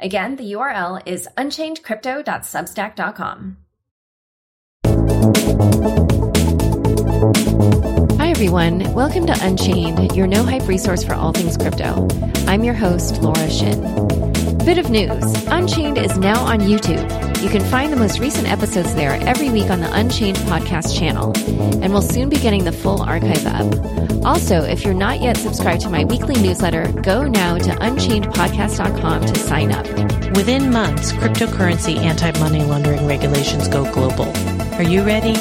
Again, the URL is unchainedcrypto.substack.com. Hi, everyone. Welcome to Unchained, your no hype resource for all things crypto. I'm your host, Laura Shin. Bit of news Unchained is now on YouTube. You can find the most recent episodes there every week on the Unchained podcast channel, and we'll soon be getting the full archive up. Also, if you're not yet subscribed to my weekly newsletter, go now to unchainedpodcast.com to sign up. Within months, cryptocurrency anti money laundering regulations go global. Are you ready?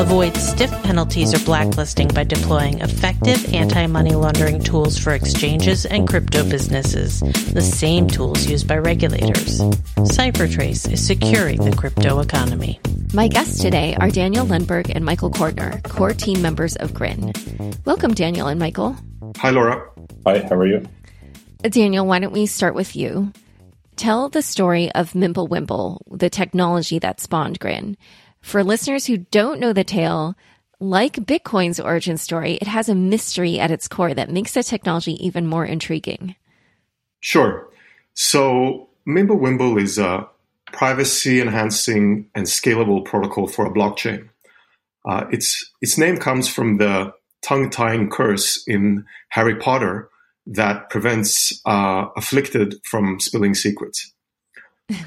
Avoid stiff penalties or blacklisting by deploying effective anti money laundering tools for exchanges and crypto businesses, the same tools used by regulators. CipherTrace is securing the crypto economy. My guests today are Daniel Lehnberg and Michael Cordner, core team members of Grin. Welcome, Daniel and Michael. Hi, Laura. Hi, how are you? Daniel, why don't we start with you? Tell the story of Mimblewimble, the technology that spawned Grin. For listeners who don't know the tale, like Bitcoin's origin story, it has a mystery at its core that makes the technology even more intriguing. Sure. So, Mimblewimble is a privacy enhancing and scalable protocol for a blockchain. Uh, its, its name comes from the tongue tying curse in Harry Potter that prevents uh, afflicted from spilling secrets.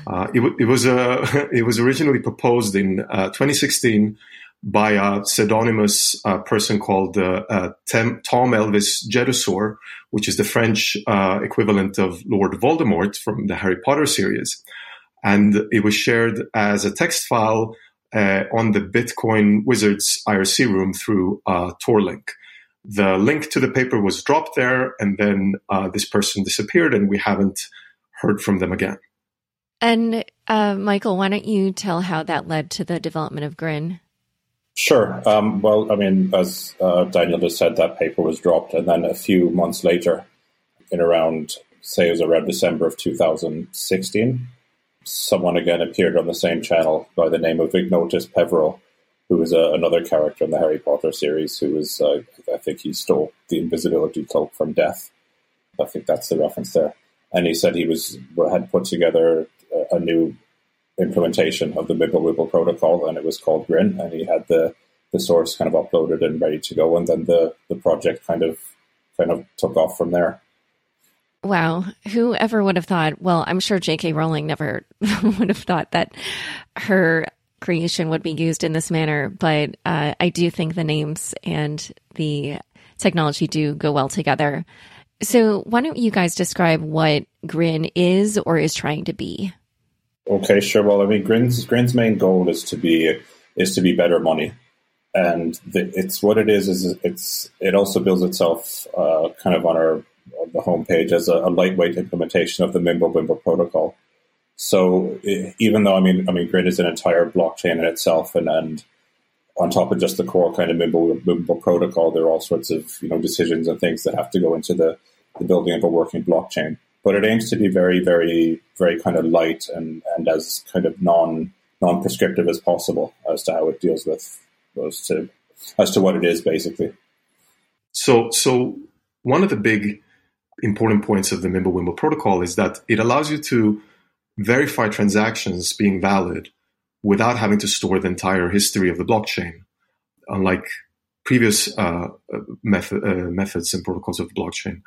Uh, it, it, was uh, it was originally proposed in uh, 2016 by a pseudonymous uh, person called uh, uh, Tom Elvis Jedusor, which is the French equivalent of Lord Voldemort from the Harry Potter series, and it was shared as a text file on the Bitcoin Wizards IRC room through Tor link. The link to the paper was dropped there, and then this person disappeared, and we haven't heard from them again. And uh, Michael, why don't you tell how that led to the development of Grin? Sure. Um, well, I mean, as uh, Daniel just said, that paper was dropped, and then a few months later, in around, say, it was around December of 2016, someone again appeared on the same channel by the name of Ignotus Peverell, who was uh, another character in the Harry Potter series, who was, uh, I think he stole the invisibility cloak from Death. I think that's the reference there. And he said he was had put together a new implementation of the Mimblewimble protocol, and it was called Grin. And he had the the source kind of uploaded and ready to go, and then the the project kind of kind of took off from there. Wow, whoever would have thought? Well, I'm sure J.K. Rowling never would have thought that her creation would be used in this manner, but uh, I do think the names and the technology do go well together. So, why don't you guys describe what Grin is or is trying to be? Okay, sure. Well, I mean, Grin's Grin's main goal is to be is to be better money, and the, it's what it is. Is it's it also builds itself uh, kind of on our on the homepage as a, a, lightweight implementation of the Mimblewimble protocol. So it, even though I mean I mean Grin is an entire blockchain in itself, and and on top of just the core kind of Mimblewimble protocol, there are all sorts of you know decisions and things that have to go into the the building of a working blockchain but it aims to be very, very, very kind of light and, and as kind of non non prescriptive as possible as to how it deals with those to as to what it is basically. So, so one of the big important points of the Mimblewimble protocol is that it allows you to verify transactions being valid without having to store the entire history of the blockchain, unlike previous uh, method, uh, methods and protocols of blockchain.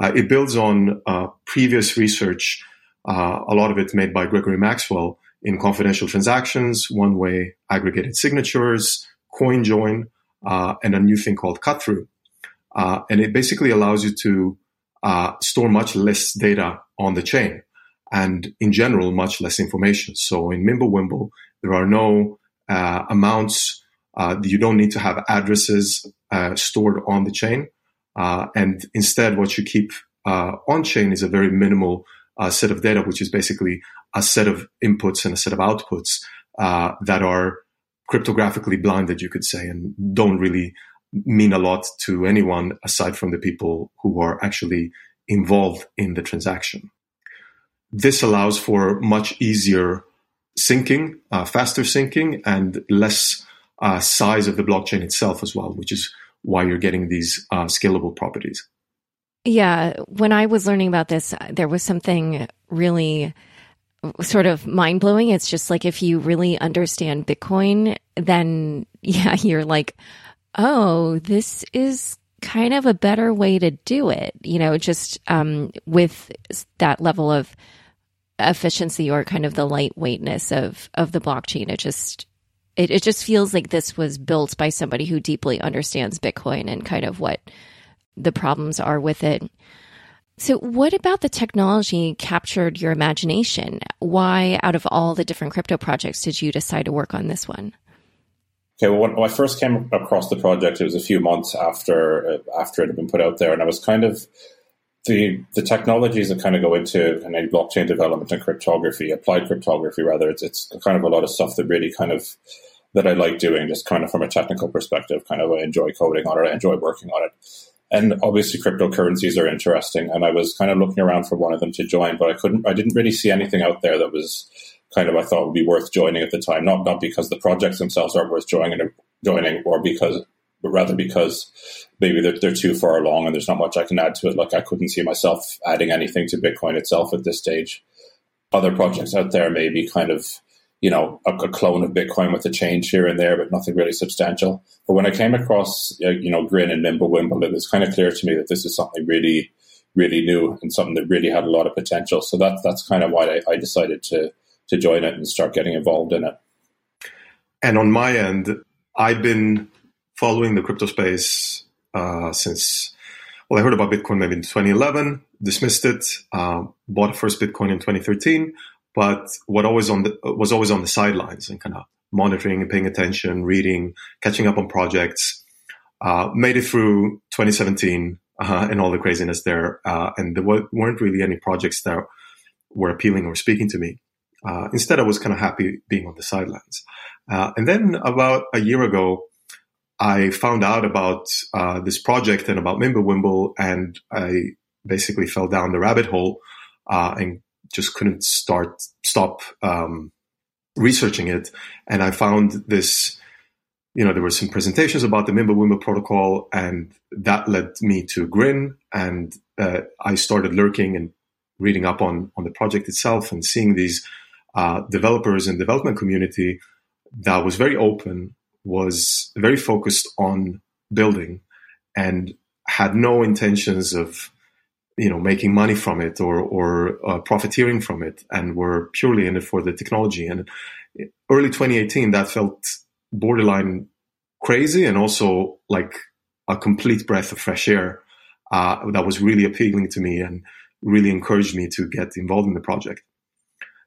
Uh, it builds on uh, previous research, uh, a lot of it made by Gregory Maxwell in confidential transactions, one way aggregated signatures, coin join, uh, and a new thing called cut through. Uh, and it basically allows you to uh, store much less data on the chain and in general, much less information. So in Mimblewimble, there are no amounts, you don't need to have addresses stored on the chain. Uh, and instead, what you keep uh, on chain is a very minimal uh, set of data, which is basically a set of inputs and a set of outputs uh, that are cryptographically blinded, you could say, and don't really mean a lot to anyone aside from the people who are actually involved in the transaction. This allows for much easier syncing, uh, faster syncing, and less uh, size of the blockchain itself as well, which is why you're getting these uh, scalable properties. Yeah, when I was learning about this, there was something really sort of mind blowing. It's just like if you really understand Bitcoin, then yeah, you're like, oh, this is kind of a better way to do it. You know, just um, with that level of efficiency or kind of the lightweightness of of the blockchain. It just it, it just feels like this was built by somebody who deeply understands Bitcoin and kind of what the problems are with it. So, what about the technology captured your imagination? Why, out of all the different crypto projects, did you decide to work on this one? Okay, well, when I first came across the project, it was a few months after uh, after it had been put out there, and I was kind of the the technologies that kind of go into kind of blockchain development and cryptography, applied cryptography rather. It's it's kind of a lot of stuff that really kind of that I like doing, just kind of from a technical perspective. Kind of I enjoy coding on it, I enjoy working on it. And obviously, cryptocurrencies are interesting. And I was kind of looking around for one of them to join, but I couldn't. I didn't really see anything out there that was kind of I thought would be worth joining at the time. Not not because the projects themselves aren't worth joining, joining, or because, but rather because maybe they're, they're too far along and there's not much I can add to it. Like I couldn't see myself adding anything to Bitcoin itself at this stage. Other projects out there may be kind of you know, a, a, clone of Bitcoin with a change here and there, but nothing really substantial. But when I came across, uh, you know, Grin and Mimblewimble, it was kind of clear to me that this is something really, really new and something that really had a lot of potential. So that, that's kind of why I, I decided to, to join it and start getting involved in it. And on my end, I've been following the crypto space uh, since, well, I heard about Bitcoin maybe in 2011, dismissed it, uh, bought first Bitcoin in 2013 but what always on the was always on the sidelines and kind of monitoring and paying attention, reading, catching up on projects. Uh, made it through 2017 uh, and all the craziness there, uh, and there weren't really any projects that were appealing or speaking to me. Uh, instead, I was kind of happy being on the sidelines. And then about a year ago, I found out about uh, this project and about Mimblewimble, and I basically fell down the rabbit hole and just couldn't start stop um, researching it, and I found this. You know, there were some presentations about the Mimblewimble protocol, and that led me to Grin, and uh, I started lurking and reading up on on the project itself and seeing these uh, developers and development community that was very open, was very focused on building, and had no intentions of you know making money from it or or uh, profiteering from it and were purely in it for the technology. And early 2018 that felt borderline crazy and also like a complete breath of fresh air uh, that was really appealing to me and really encouraged me to get involved in the project.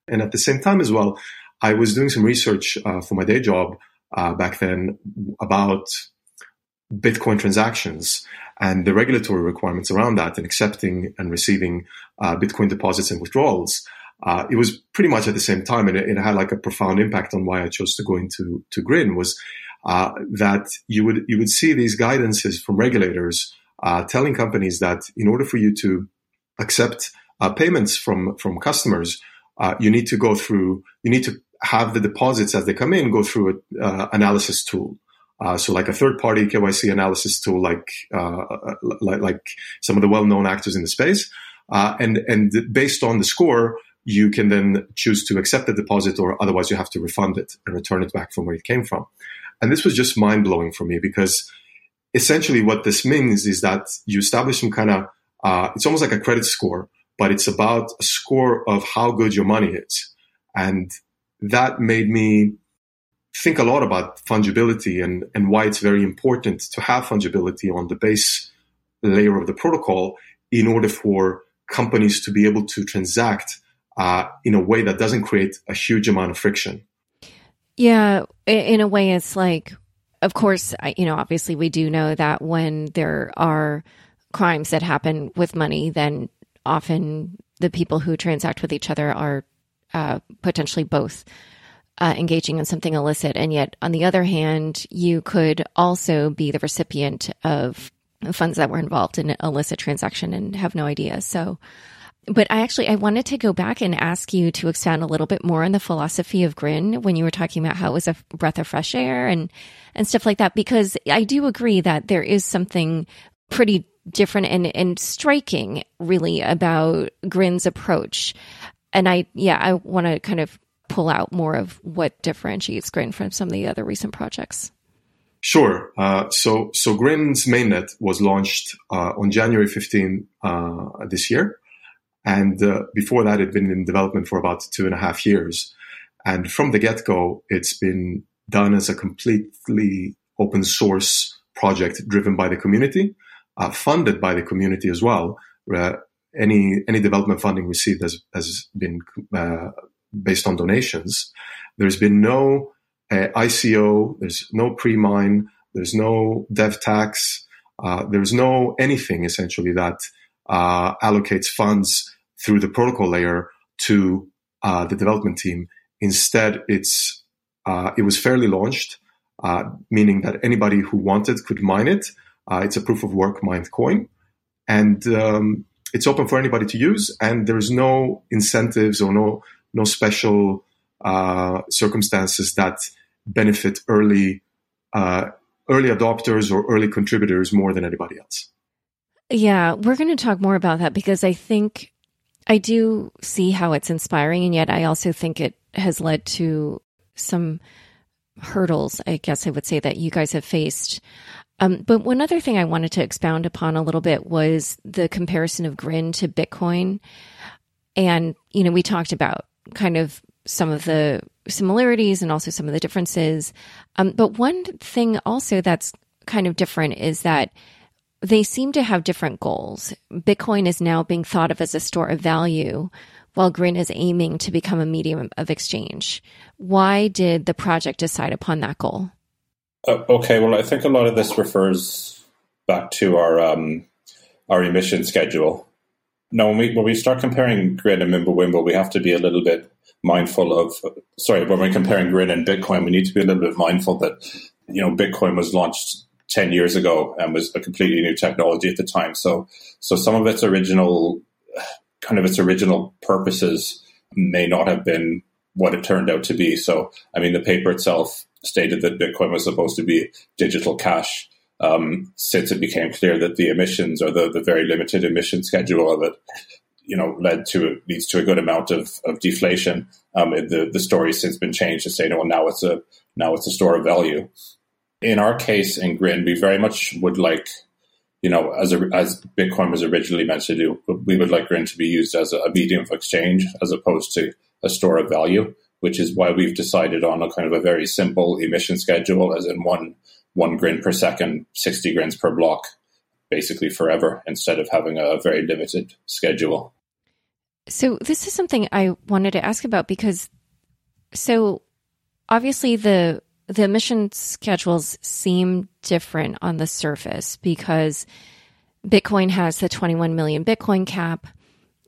And at the same time as well i was doing some research uh, for my day job uh, back then about bitcoin transactions and the regulatory requirements around that and accepting and receiving uh, Bitcoin deposits and withdrawals. Uh, it was pretty much at the same time, and it, it, had like a profound impact on why I chose to go into to Grin was uh, that you would you would see these guidances from regulators uh, telling companies that in order for you to accept uh, payments from from customers, uh, you need to go through you need to have the deposits as they come in go through an analysis tool. Uh, so like a third party KYC analysis tool, like, uh, like, like, some of the well-known actors in the space. Uh, and, and based on the score, you can then choose to accept the deposit or otherwise you have to refund it and return it back from where it came from. And this was just mind blowing for me because essentially what this means is that you establish some kind of, uh, it's almost like a credit score, but it's about a score of how good your money is. And that made me think a lot about fungibility and, and why it's very important to have fungibility on the base layer of the protocol in order for companies to be able to transact uh, in a way that doesn't create a huge amount of friction. Yeah, in a way, it's like, of course, you know, obviously, we do know that when there are crimes that happen with money, then often the people who transact with each other are uh, potentially both uh, engaging in something illicit. And yet, on the other hand, you could also be the recipient of funds that were involved in an illicit transaction and have no idea. So, but I actually I wanted to go back and ask you to expand a little bit more on the philosophy of Grin when you were talking about how it was a breath of fresh air and and stuff like that because I do agree that there is something pretty different and and striking really about Grin's approach. And I yeah, I want to kind of pull out more of what differentiates Grin from some of the other recent projects. Sure. Uh, so, so Grin's mainnet was launched uh, on January 15 uh, this year. And uh, before that, it had been in development for about two and a half years. And from the get go, it's been done as a completely open source project driven by the community, uh, funded by the community as well. Any any development funding received has has been uh, based on donations. There's been no uh, ICO, there's no pre-mine, there's no dev tax, uh, there's no anything essentially that uh, allocates funds through the protocol layer to uh, the development team. Instead, it's uh, it was fairly launched, meaning that anybody who wanted could mine it. it's a proof of work mined coin, and um, it's open for anybody to use. And there's no incentives or no no special circumstances that benefit early uh, early adopters or early contributors more than anybody else. Yeah, we're going to talk more about that because I think I do see how it's inspiring, and yet I also think it has led to some hurdles, I guess I would say, that you guys have faced. Um, but one other thing I wanted to expound upon a little bit was the comparison of Grin to Bitcoin. And, you know, we talked about kind of some of the similarities and also some of the differences. Um, but one thing also that's kind of different is that they seem to have different goals. Bitcoin is now being thought of as a store of value, while Grin is aiming to become a medium of exchange. Why did the project decide upon that goal? Uh, okay, well, I think a lot of this refers back to our um, our emission schedule. Now, when we when we start comparing Grin and Mimblewimble, we have to be a little bit mindful of, sorry, when we're comparing Grin and Bitcoin, we need to be a little bit mindful that, you know, Bitcoin was launched 10 years ago and was a completely new technology at the time. So, so some of its original, kind of its original purposes may not have been what it turned out to be. So, I mean, the paper itself stated that Bitcoin was supposed to be digital cash. Um, since it became clear that the emissions or the, the very limited emission schedule of it you know led to leads to a good amount of, of deflation. Um, the the story's since been changed to say no, now it's a now it's a store of value. In our case, in Grin, we very much would like, you know, as a, as Bitcoin was originally meant to do, we would like Grin to be used as a medium of exchange as opposed to a store of value, which is why we've decided on a kind of a very simple emission schedule, as in one one Grin per second, sixty grins per block, basically forever, instead of having a very limited schedule. So this is something I wanted to ask about because so obviously the the emission schedules seem different on the surface because Bitcoin has the 21 million Bitcoin cap,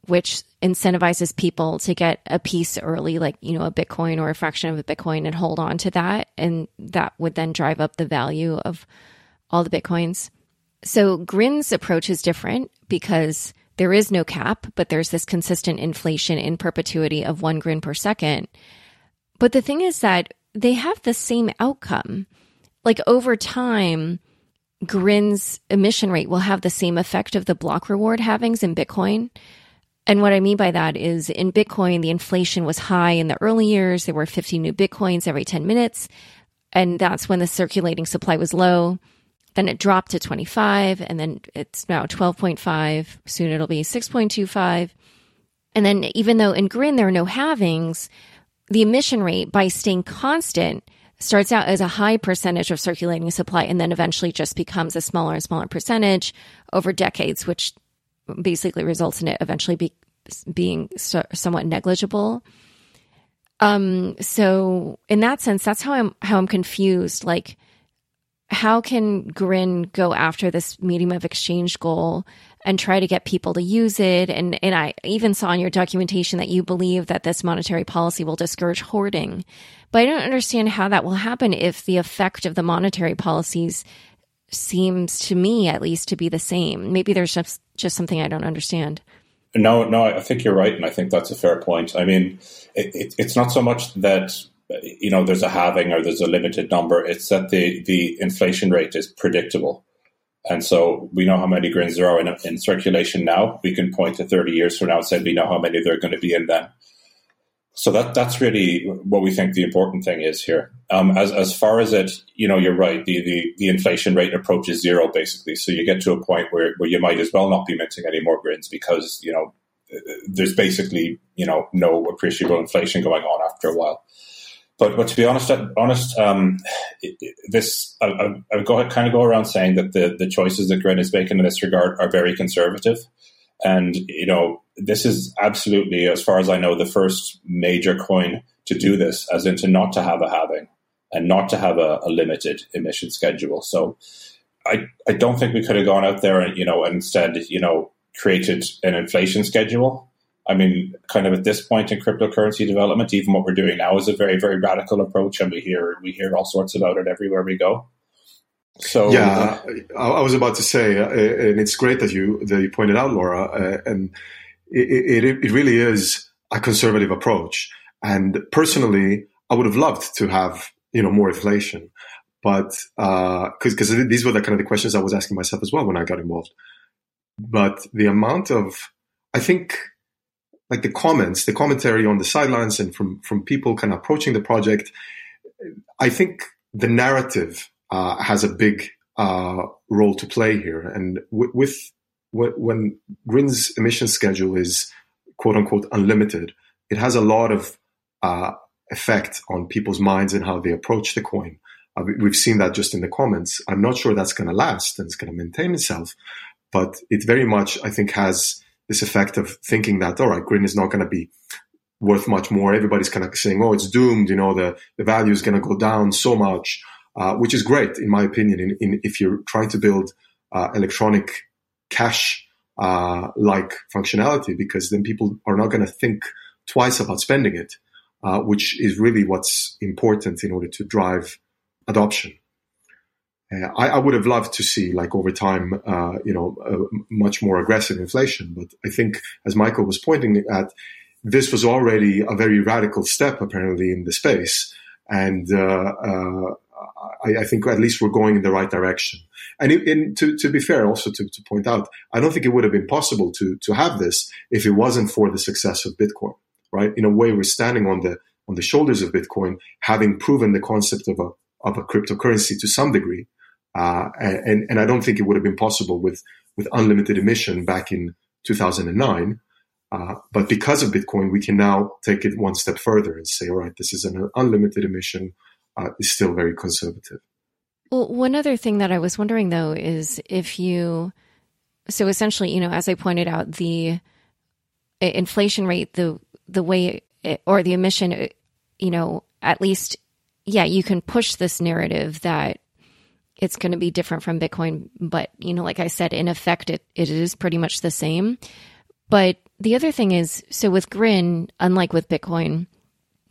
which incentivizes people to get a piece early, like, you know, a Bitcoin or a fraction of a Bitcoin and hold on to that. And that would then drive up the value of all the Bitcoins. So Grin's approach is different because there is no cap, but there's this consistent inflation in perpetuity of one grin per second. But the thing is that they have the same outcome. Like over time, Grin's emission rate will have the same effect of the block reward halvings in Bitcoin. And what I mean by that is in Bitcoin, the inflation was high in the early years. There were 50 new Bitcoins every 10 minutes. And that's when the circulating supply was low. Then it dropped to 25 and then it's now 12.5. Soon it'll be 6.25. And then even though in Grin there are no halvings, the emission rate by staying constant starts out as a high percentage of circulating supply and then eventually just becomes a smaller and smaller percentage over decades, which basically results in it eventually be, being so, somewhat negligible. Um, so in that sense, that's how I'm how I'm confused. Like how can Grin go after this medium of exchange goal and try to get people to use it. And, and I even saw in your documentation that you believe that this monetary policy will discourage hoarding. But I don't understand how that will happen if the effect of the monetary policies seems to me at least to be the same. Maybe there's just, just something I don't understand. No, no, I think you're right, and I think that's a fair point. I mean, it, it, it's not so much that you know there's a halving or there's a limited number; it's that the the inflation rate is predictable, and so we know how many grins there are in, in circulation now. We can point to 30 years from now and say we know how many there are going to be in then. So that that's really what we think the important thing is here. Um, as as far as it, you know, you're right. The, the the inflation rate approaches zero basically. So you get to a point where where you might as well not be minting any more grins because you know there's basically you know no appreciable inflation going on after a while. But but to be honest, honest, um, this I, I, I go kind of go around saying that the the choices that Grin is making in this regard are very conservative. And, you know, this is absolutely, as far as I know, the first major coin to do this, as in to not to have a halving and not to have a, a limited emission schedule. So I, I don't think we could have gone out there and, you know, and instead, you know, created an inflation schedule. I mean, kind of at this point in cryptocurrency development, even what we're doing now is a very, very radical approach, and we hear we hear all sorts about it everywhere we go. So yeah, I, was about to say, uh, and it's great that you that you pointed out, Laura, uh, and it, it, it really is a conservative approach. And personally, I would have loved to have you know more inflation, but because uh, because these were the kind of the questions I was asking myself as well when I got involved. But the amount of, I think, like the comments, the commentary on the sidelines, and from from people kind of approaching the project, I think the narrative uh, has a big uh, role to play here. And w- with when Grin's emission schedule is quote unquote unlimited, it has a lot of uh, effect on people's minds and how they approach the coin. Uh, we've seen that just in the comments. I'm not sure that's going to last and it's going to maintain itself, but it very much, I think, has this effect of thinking that, all right, Grin is not going to be worth much more. Everybody's kind of saying, oh, it's doomed. You know, the, the value is going to go down so much uh, which is great in my opinion. In, in, if you're trying to build uh, electronic cash uh, like functionality, because then people are not going to think twice about spending it, uh, which is really what's important in order to drive adoption. Uh, I, I, would have loved to see, like over time, uh, you know, much more aggressive inflation. But I think, as Michael was pointing at, this was already a very radical step, apparently, in the space. And uh, uh, I, I, think at least we're going in the right direction. And, it, and to, to, be fair, also to, to, point out, I don't think it would have been possible to to have this if it wasn't for the success of Bitcoin. Right? In a way, we're standing on the on the shoulders of Bitcoin, having proven the concept of a of a cryptocurrency to some degree. Uh, and and I don't think it would have been possible with with unlimited emission back in 2009. Uh, but because of Bitcoin, we can now take it one step further and say, all right, this is an unlimited emission uh, is still very conservative. Well, one other thing that I was wondering though is if you, so essentially, you know, as I pointed out, the inflation rate, the the way it, or the emission, you know, at least, yeah, you can push this narrative that it's going to be different from Bitcoin, but you know, like I said, in effect, it it is pretty much the same. But the other thing is, so with Grin, unlike with Bitcoin,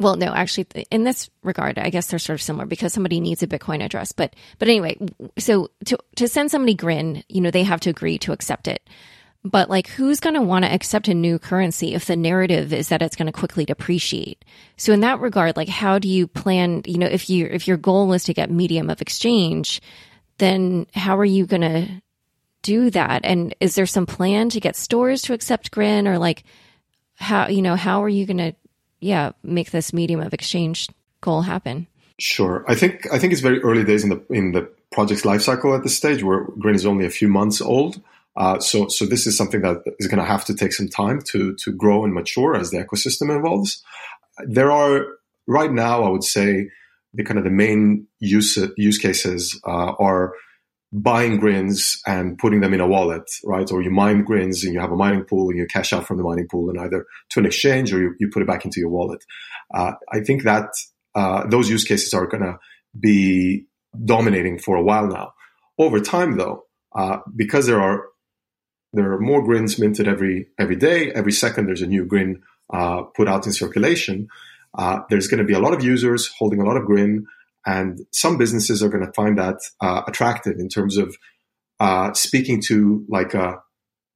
well, no, actually, in this regard, I guess they're sort of similar because somebody needs a Bitcoin address. But but anyway, so to to send somebody Grin, you know, they have to agree to accept it. But like, who's going to want to accept a new currency if the narrative is that it's going to quickly depreciate? So in that regard, like, how do you plan? You know, if you if your goal is to get medium of exchange, then how are you going to do that? And is there some plan to get stores to accept Grin or like? How you know how are you going to yeah, make this medium of exchange goal happen? Sure. I think I think it's very early days in the in the project's lifecycle at this stage, where Grin is only a few months old. Uh, so so this is something that is going to have to take some time to to grow and mature as the ecosystem evolves. There are right now, I would say, the kind of the main use use cases uh, are buying grins and putting them in a wallet, right? Or you mine grins and you have a mining pool and you cash out from the mining pool and either to an exchange or you, you put it back into your wallet. Uh, I think that uh, those use cases are going to be dominating for a while now. Over time, though, uh, because there are there are more grins minted every every day. Every second, there's a new grin uh, put out in circulation. Uh, there's going to be a lot of users holding a lot of grin, and some businesses are going to find that uh, attractive in terms of uh, speaking to like a,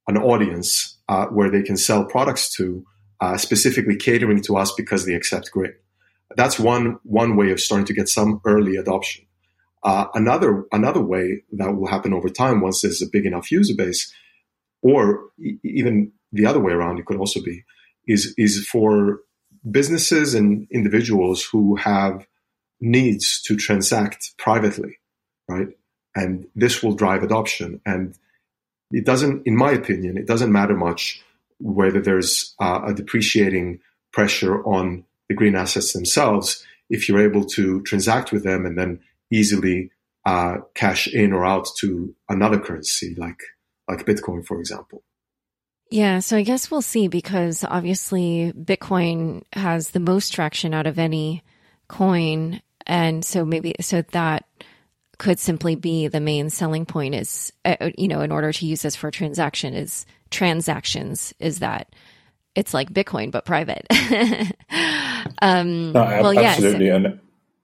an audience uh, where they can sell products to, uh, specifically catering to us because they accept grin. That's one one way of starting to get some early adoption. Uh, another another way that will happen over time once there's a big enough user base, or e- even the other way around, it could also be, is is for businesses and individuals who have needs to transact privately, right? And this will drive adoption. And it doesn't, in my opinion, it doesn't matter much whether there's uh, a depreciating pressure on the Grin assets themselves if you're able to transact with them and then easily uh, cash in or out to another currency like like Bitcoin, for example. Yeah, so I guess we'll see because obviously Bitcoin has the most traction out of any coin, and so maybe so that could simply be the main selling point is uh, you know in order to use this for transaction is transactions is that it's like Bitcoin but private. um, no, well, absolutely, yes. and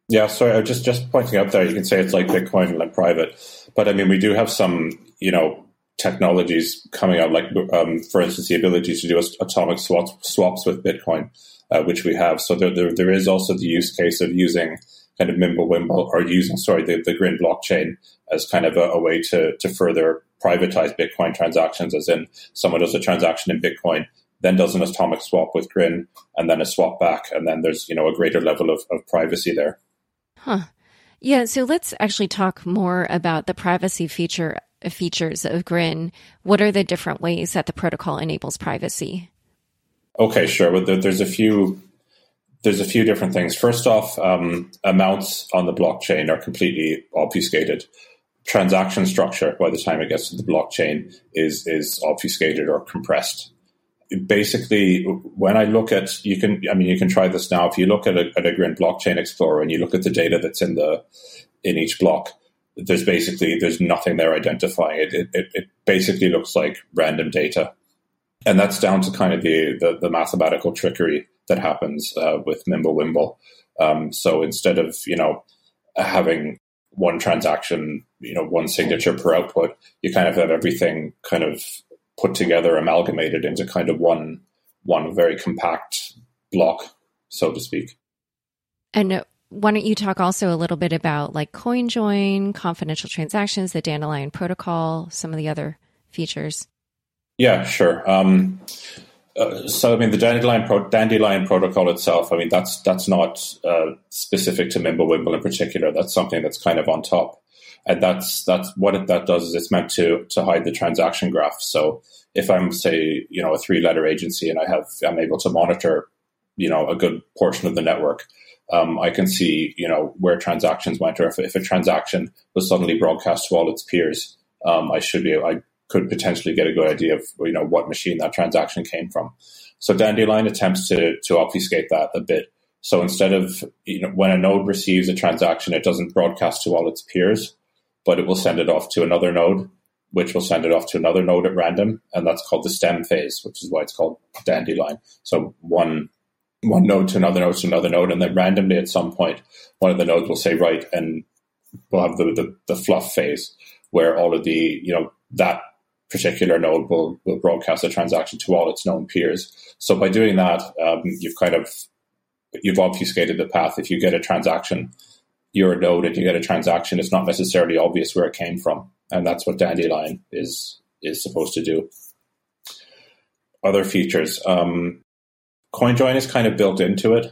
yeah. Sorry, I just just pointing out there. You can say it's like Bitcoin like private, but I mean we do have some you know technologies coming out, like um, for instance the ability to do atomic swaps, swaps with Bitcoin, uh, which we have. So there, there, there is also the use case of using kind of Mimblewimble or using sorry the, the Grin blockchain as kind of a, a way to to further privatize Bitcoin transactions, as in someone does a transaction in Bitcoin then does an atomic swap with Grin, and then a swap back, and then there's you know a greater level of, of privacy there. Huh. Yeah. So let's actually talk more about the privacy feature features of Grin. What are the different ways that the protocol enables privacy? Okay, sure. Well, there's a few. There's a few different things. First off, um, amounts on the blockchain are completely obfuscated. Transaction structure, by the time it gets to the blockchain, is is obfuscated or compressed basically when I look at you can I mean you can try this now if you look at a, at a Grin blockchain explorer and you look at the data that's in the in each block there's basically there's nothing there identifying it it, it, it basically looks like random data and that's down to kind of the the, the mathematical trickery that happens uh, with Mimblewimble um, so instead of you know having one transaction you know one signature per output you kind of have everything kind of put together, amalgamated into kind of one one very compact block, so to speak. And why don't you talk also a little bit about like CoinJoin, confidential transactions, the Dandelion protocol, some of the other features? Yeah, sure. Um, uh, so, I mean, the Dandelion, Pro- Dandelion protocol itself, I mean, that's that's not uh, specific to Mimblewimble in particular. That's something that's kind of on top and that's that's what it, that does is it's meant to to hide the transaction graph. So if I'm say you know a three letter agency and I have I'm able to monitor you know a good portion of the network, um, I can see you know where transactions went, or if, if a transaction was suddenly broadcast to all its peers, um, I should be I could potentially get a good idea of you know what machine that transaction came from. So Dandelion attempts to to obfuscate that a bit. So instead of you know when a node receives a transaction, it doesn't broadcast to all its peers but it will send it off to another node, which will send it off to another node at random, and that's called the stem phase, which is why it's called dandelion. So one one node to another node to another node, and then randomly at some point, one of the nodes will say right, and we'll have the, the, the fluff phase where all of the you know that particular node will, will broadcast a transaction to all its known peers. So by doing that, um, you've kind of you've obfuscated the path. If you get a transaction you're a node and you get a transaction, it's not necessarily obvious where it came from. And that's what Dandelion is is supposed to do. Other features. Um, CoinJoin is kind of built into it.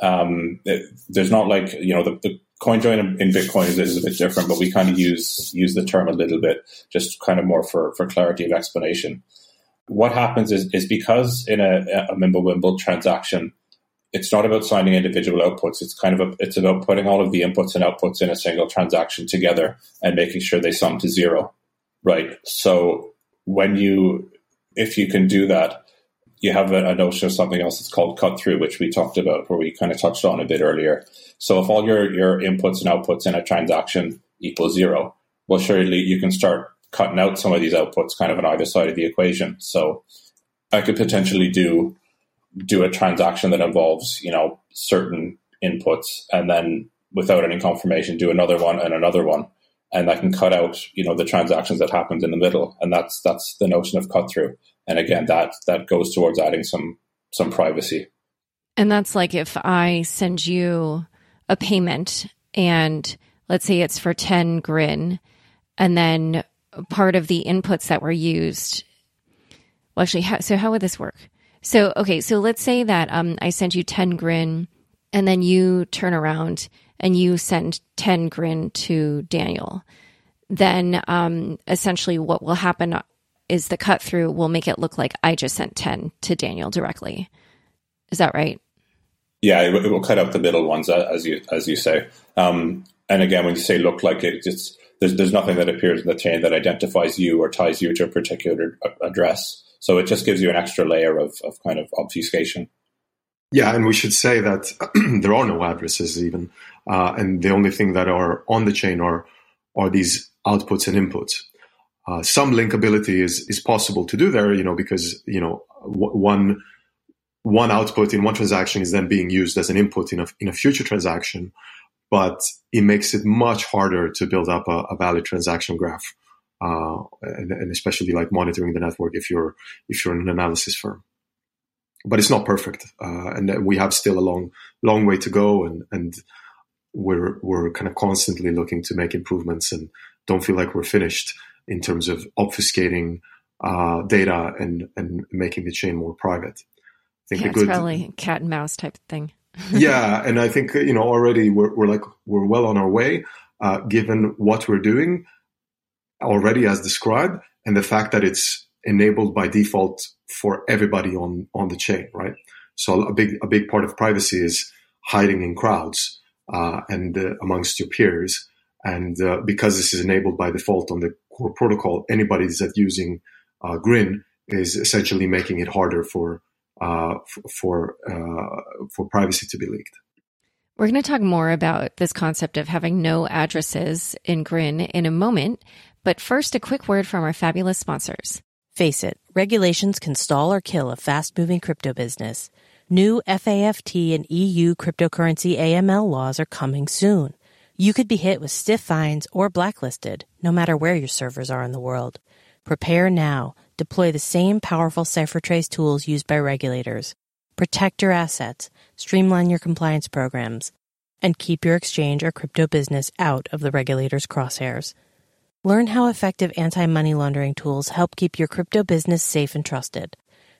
Um, it there's not like, you know, the, the CoinJoin in, in Bitcoin is, is, a bit different, but we kind of use use the term a little bit, just kind of more for, for clarity of explanation. What happens is, is because in a, a Mimblewimble transaction, it's not about signing individual outputs. It's kind of a, it's about putting all of the inputs and outputs in a single transaction together and making sure they sum to zero, right? So when you, if you can do that, you have a, a notion of something else that's called cut through, which we talked about, where we kind of touched on a bit earlier. So if all your your inputs and outputs in a transaction equal zero, well, surely you can start cutting out some of these outputs kind of on either side of the equation. So I could potentially do do a transaction that involves, you know, certain inputs and then without any confirmation do another one and another one. And I can cut out, you know, the transactions that happened in the middle. And that's that's the notion of cut through. And again, that that goes towards adding some some privacy. And that's like if I send you a payment and let's say it's for 10 grin and then part of the inputs that were used well actually how, so how would this work? So okay so let's say that um, i sent you 10 grin and then you turn around and you send 10 grin to daniel. Then um, essentially what will happen is the cut through will make it look like i just sent 10 to daniel directly. Is that right yeah it, it will cut out the middle ones as you as you say um, and again when you say look like it it's there's, there's nothing that appears in the chain that identifies you or ties you to a particular address. So it just gives you an extra layer of, of kind of obfuscation. Yeah, and we should say that there are no addresses even, uh, and the only thing that are on the chain are are these outputs and inputs. Uh, some linkability is is possible to do there, you know, because you know w- one one output in one transaction is then being used as an input in a in a future transaction, but it makes it much harder to build up a, a valid transaction graph, uh, and, and, especially like monitoring the network if you're if you're an analysis firm. But it's not perfect, uh, and we have still a long long way to go, and and we're we're kind of constantly looking to make improvements, and don't feel like we're finished in terms of obfuscating uh, data and and making the chain more private. Think yeah, the good, it's probably cat and mouse type thing yeah, and I think you know already we're, we're like we're well on our way, uh, given what we're doing already as described, and the fact that it's enabled by default for everybody on on the chain, right? So a big a big part of privacy is hiding in crowds uh, and uh, amongst your peers, and uh, because this is enabled by default on the core protocol, anybody that's using uh, Grin is essentially making it harder for uh, for uh, for privacy to be leaked. We're going to talk more about this concept of having no addresses in Grin in a moment, but first, a quick word from our fabulous sponsors. Face it, regulations can stall or kill a fast moving crypto business. New FATF and EU cryptocurrency AML laws are coming soon. You could be hit with stiff fines or blacklisted, no matter where your servers are in the world. Prepare now deploy the same powerful CipherTrace tools used by regulators, protect your assets, streamline your compliance programs, and keep your exchange or crypto business out of the regulators' crosshairs. Learn how effective anti-money laundering tools help keep your crypto business safe and trusted.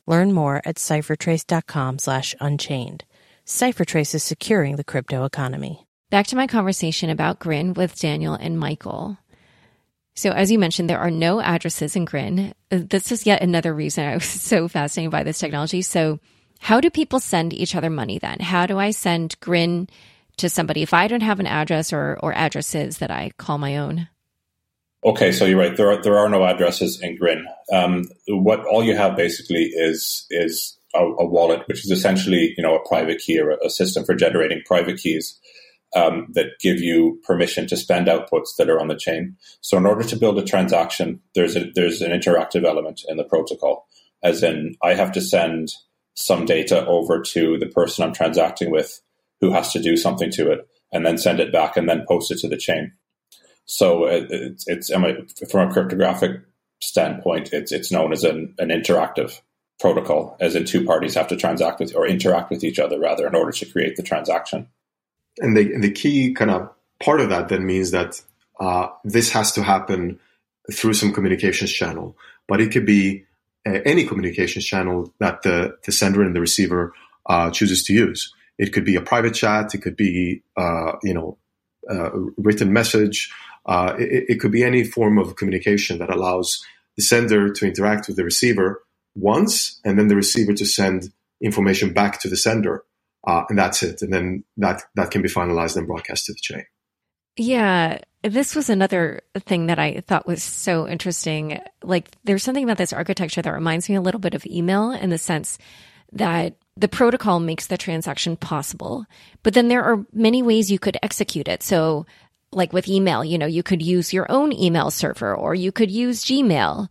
Learn more at ciphertrace.com/unchained. CipherTrace is securing the crypto economy. Back to my conversation about Grin with Daniel and Michael. So, as you mentioned, there are no addresses in Grin. This is yet another reason I was so fascinated by this technology. So, how do people send each other money then? How do I send Grin to somebody if I don't have an address or, or addresses that I call my own? Okay, so you're right. There are there are no addresses in Grin. Um, what all you have basically is is a, a, wallet, which is essentially you know a private key or a system for generating private keys um, that give you permission to spend outputs that are on the chain. So in order to build a transaction, there's a, there's an interactive element in the protocol, as in I have to send some data over to the person I'm transacting with, who has to do something to it, and then send it back and then post it to the chain. So it's, it's from a cryptographic standpoint, it's it's known as an, an interactive protocol, as in two parties have to transact with or interact with each other rather in order to create the transaction and the, the key kind of part of that then means that uh, this has to happen through some communications channel, but it could be uh, any communications channel that the, the sender and the receiver uh, chooses to use. It could be a private chat. It could be, uh, you know, a written message. Uh, it, it could be any form of communication that allows the sender to interact with the receiver once, and then the receiver to send information back to the sender uh, and that's it. And then that that can be finalized and broadcast to the chain. Yeah, this was another thing that I thought was so interesting. Like, there's something about this architecture that reminds me a little bit of email in the sense that the protocol makes the transaction possible, but then there are many ways you could execute it. So, like with email, you know, you could use your own email server or you could use Gmail.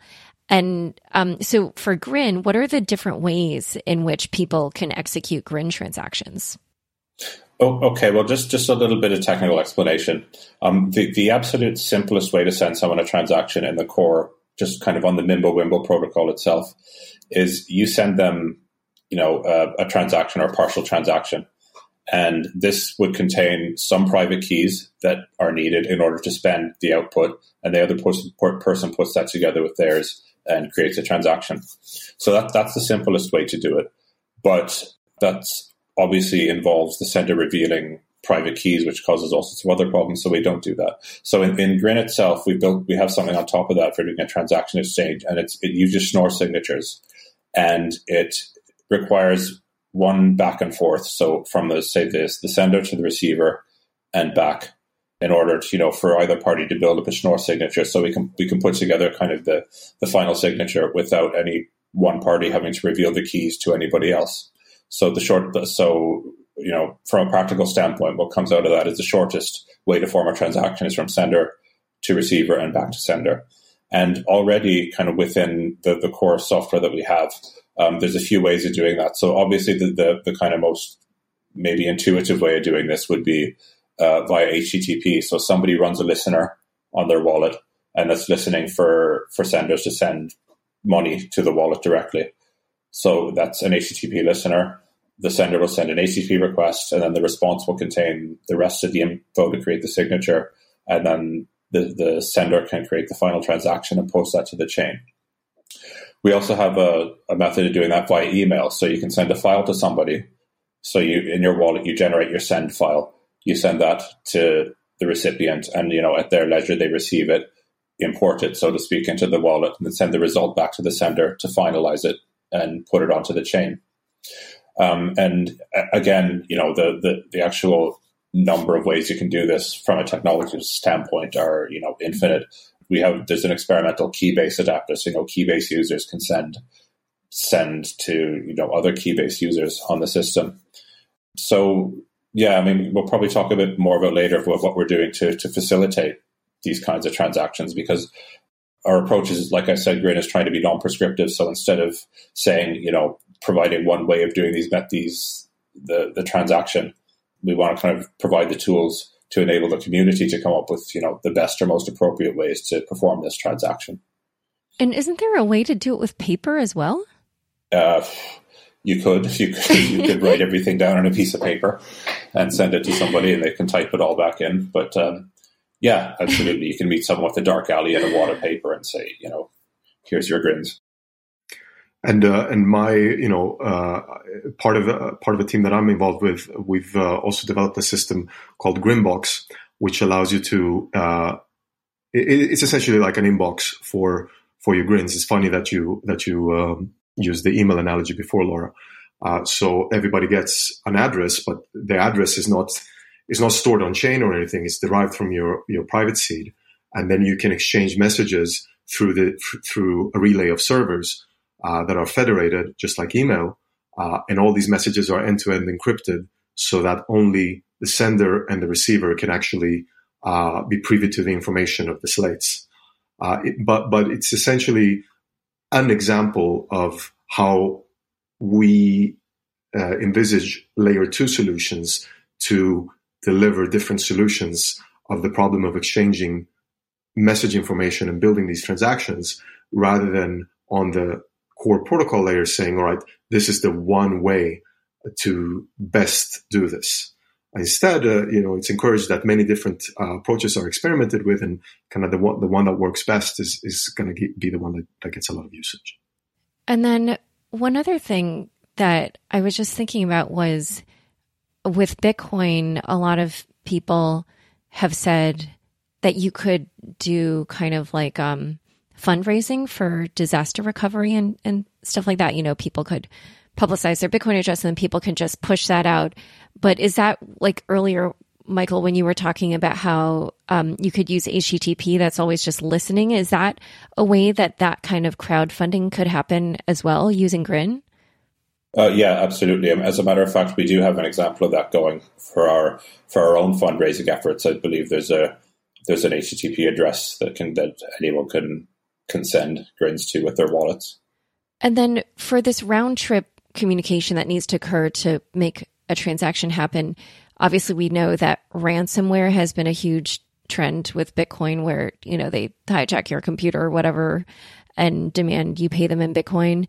And um, so for Grin, what are the different ways in which people can execute Grin transactions? Oh, okay. Well, just just a little bit of technical explanation. Um, the the absolute simplest way to send someone a transaction in the core, just kind of on the Mimblewimble protocol itself, is you send them, you know, a transaction or a partial transaction, and this would contain some private keys that are needed in order to spend the output, and the other person puts that together with theirs and creates a transaction. So that that's the simplest way to do it, but that obviously involves the sender revealing private keys, which causes all sorts of other problems. So we don't do that. So in, in Grin itself, we built we have something on top of that for doing a transaction exchange, and it's it uses Schnorr signatures, and it requires one back and forth. So from the say this the sender to the receiver and back in order to you know for either party to build up a Schnorr signature, so we can we can put together kind of the the final signature without any one party having to reveal the keys to anybody else. So the short, so you know, from a practical standpoint, what comes out of that is the shortest way to form a transaction is from sender to receiver and back to sender. And already, kind of within the, the core software that we have, um, there's a few ways of doing that. So obviously, the, the, the kind of most maybe intuitive way of doing this would be uh, via HTTP. So somebody runs a listener on their wallet, and that's listening for for senders to send money to the wallet directly. So that's an HTTP listener. The sender will send an HTTP request, and then the response will contain the rest of the info to create the signature, and then the, the sender can create the final transaction and post that to the chain. We also have a, a method of doing that via email. So you can send a file to somebody. So you in your wallet you generate your send file. You send that to the recipient, and you know at their leisure they receive it, import it, so to speak, into the wallet, and then send the result back to the sender to finalize it and put it onto the chain. Um, and again, you know, the, the, the actual number of ways you can do this from a technology standpoint are, you know, infinite. We have, there's an experimental Keybase adapter. So, you know, Keybase users can send, send to, you know, other Keybase users on the system. So, yeah, I mean, we'll probably talk a bit more about later what, what we're doing to, to facilitate these kinds of transactions because our approach is, like I said, Grin is trying to be non-prescriptive. So instead of saying, you know, providing one way of doing these these the the transaction, we want to kind of provide the tools to enable the community to come up with, you know, the best or most appropriate ways to perform this transaction. And isn't there a way to do it with paper as well? Uh, you could you could you could write everything down on a piece of paper and send it to somebody, and they can type it all back in. But um, yeah, absolutely. you can meet someone with a dark alley and a wad of paper and say, you know, here's your grins. And uh, and my you know uh, part of uh, part of a team that I'm involved with, we've uh, also developed a system called Grinbox, which allows you to. Uh, it, it's essentially like an inbox for for your grins. It's funny that you that you um, use the email analogy before, Laura. Uh, so everybody gets an address, but the address is not is not stored on chain or anything. It's derived from your, your private seed. And then you can exchange messages through the, through a relay of servers, uh, that are federated, just like email. Uh, and all these messages are end to end encrypted so that only the sender and the receiver can actually, uh, be privy to the information of the slates. Uh, it, but, but it's essentially an example of how we uh, envisage layer two solutions to deliver different solutions of the problem of exchanging message information and building these transactions rather than on the core protocol layer saying, all right, this is the one way to best do this. Instead, uh, you know, it's encouraged that many different uh, approaches are experimented with, and kind of the one, the one that works best is is going to be the one that, that gets a lot of usage. And then one other thing that I was just thinking about was with Bitcoin, a lot of people have said that you could do kind of like um, fundraising for disaster recovery and, and stuff like that. You know, people could publicize their Bitcoin address and then people can just push that out. But is that like earlier, Michael, when you were talking about how um, you could use HTTP that's always just listening? Is that a way that that kind of crowdfunding could happen as well using Grin? Uh, yeah, absolutely. As a matter of fact, we do have an example of that going for our for our own fundraising efforts. I believe there's a there's an HTTP address that can that anyone can can send grins to with their wallets. And then for this round trip communication that needs to occur to make a transaction happen, obviously we know that ransomware has been a huge trend with Bitcoin where, you know, they hijack your computer or whatever and demand you pay them in Bitcoin.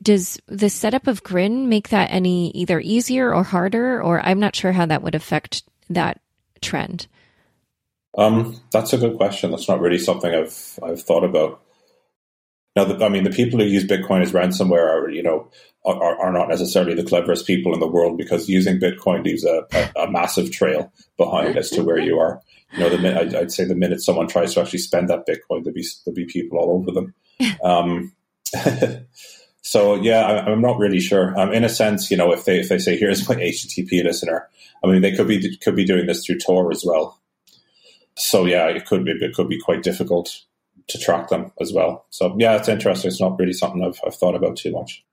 Does the setup of Grin make that any either easier or harder? Or I'm not sure how that would affect that trend. Um, that's a good question. That's not really something I've I've thought about. Now, the, I mean, the people who use Bitcoin as ransomware are, you know, are, are not necessarily the cleverest people in the world because using Bitcoin leaves a, a, a massive trail behind as to where you are. You know, the minute, I'd say the minute someone tries to actually spend that Bitcoin, there'll be there'll be people all over them. Um, so yeah, I, am not really sure. Um, in a sense, you know, if they if they say here's my HTTP listener, I mean, they could be could be doing this through Tor as well. So yeah, it could be it could be quite difficult to track them as well. So yeah, it's interesting. It's not really something I've, I've thought about too much.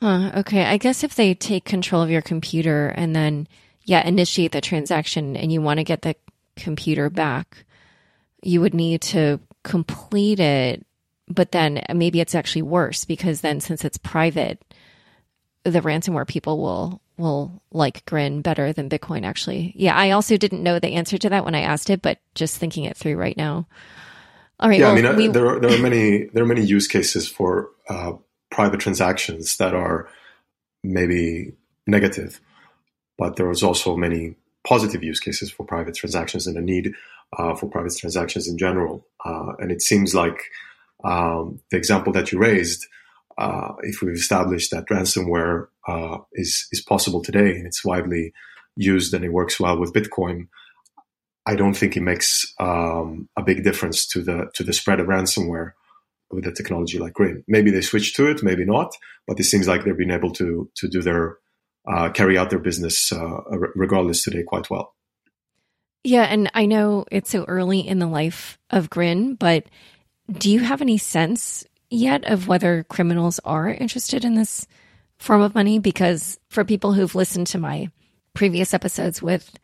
Huh, okay, I guess if they take control of your computer and then yeah initiate the transaction and you want to get the computer back, you would need to complete it. But then maybe it's actually worse because then since it's private, the ransomware people will will like Grin better than Bitcoin actually. Yeah, I also didn't know the answer to that when I asked it, but just thinking it through right now. All right. Yeah, well, I mean, we, there are there are many there are many use cases for uh, private transactions that are maybe negative, but there is also many positive use cases for private transactions and a need uh, for private transactions in general. Uh, and it seems like um, the example that you raised, uh, if we've established that ransomware uh, is is possible today and it's widely used and it works well with Bitcoin, I don't think it makes um, a big difference to the to the spread of ransomware with a technology like Grin. Maybe they switch to it, maybe not, but it seems like they've been able to to do their uh, carry out their business uh, regardless today quite well. Yeah, and I know it's so early in the life of Grin, but do you have any sense yet of whether criminals are interested in this form of money? Because for people who've listened to my previous episodes with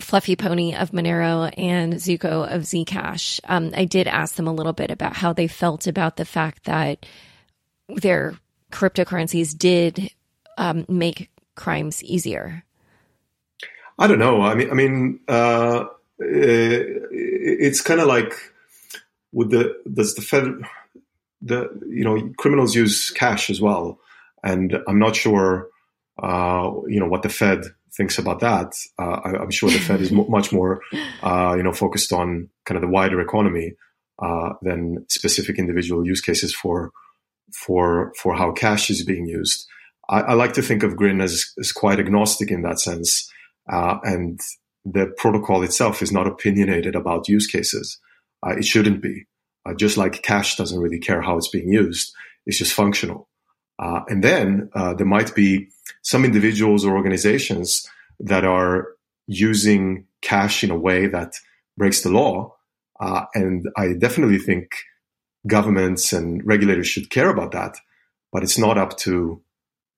Fluffy Pony of Monero and Zooko of Zcash, um, I did ask them a little bit about how they felt about the fact that their cryptocurrencies did um, make crimes easier. I don't know. I mean, I mean, uh, it's kind of like with the does the Fed the you know criminals use cash as well, and I'm not sure uh, you know what the Fed thinks about that. Uh, I, am sure the Fed is much more, uh, you know, focused on kind of the wider economy uh, than specific individual use cases for for for how cash is being used. I, I like to think of Grin as, as quite agnostic in that sense, uh, and the protocol itself is not opinionated about use cases. Uh, it shouldn't be. Uh, just like cash doesn't really care how it's being used, it's just functional. And then there might be some individuals or organizations that are using cash in a way that breaks the law. Uh, and I definitely think governments and regulators should care about that, but it's not up to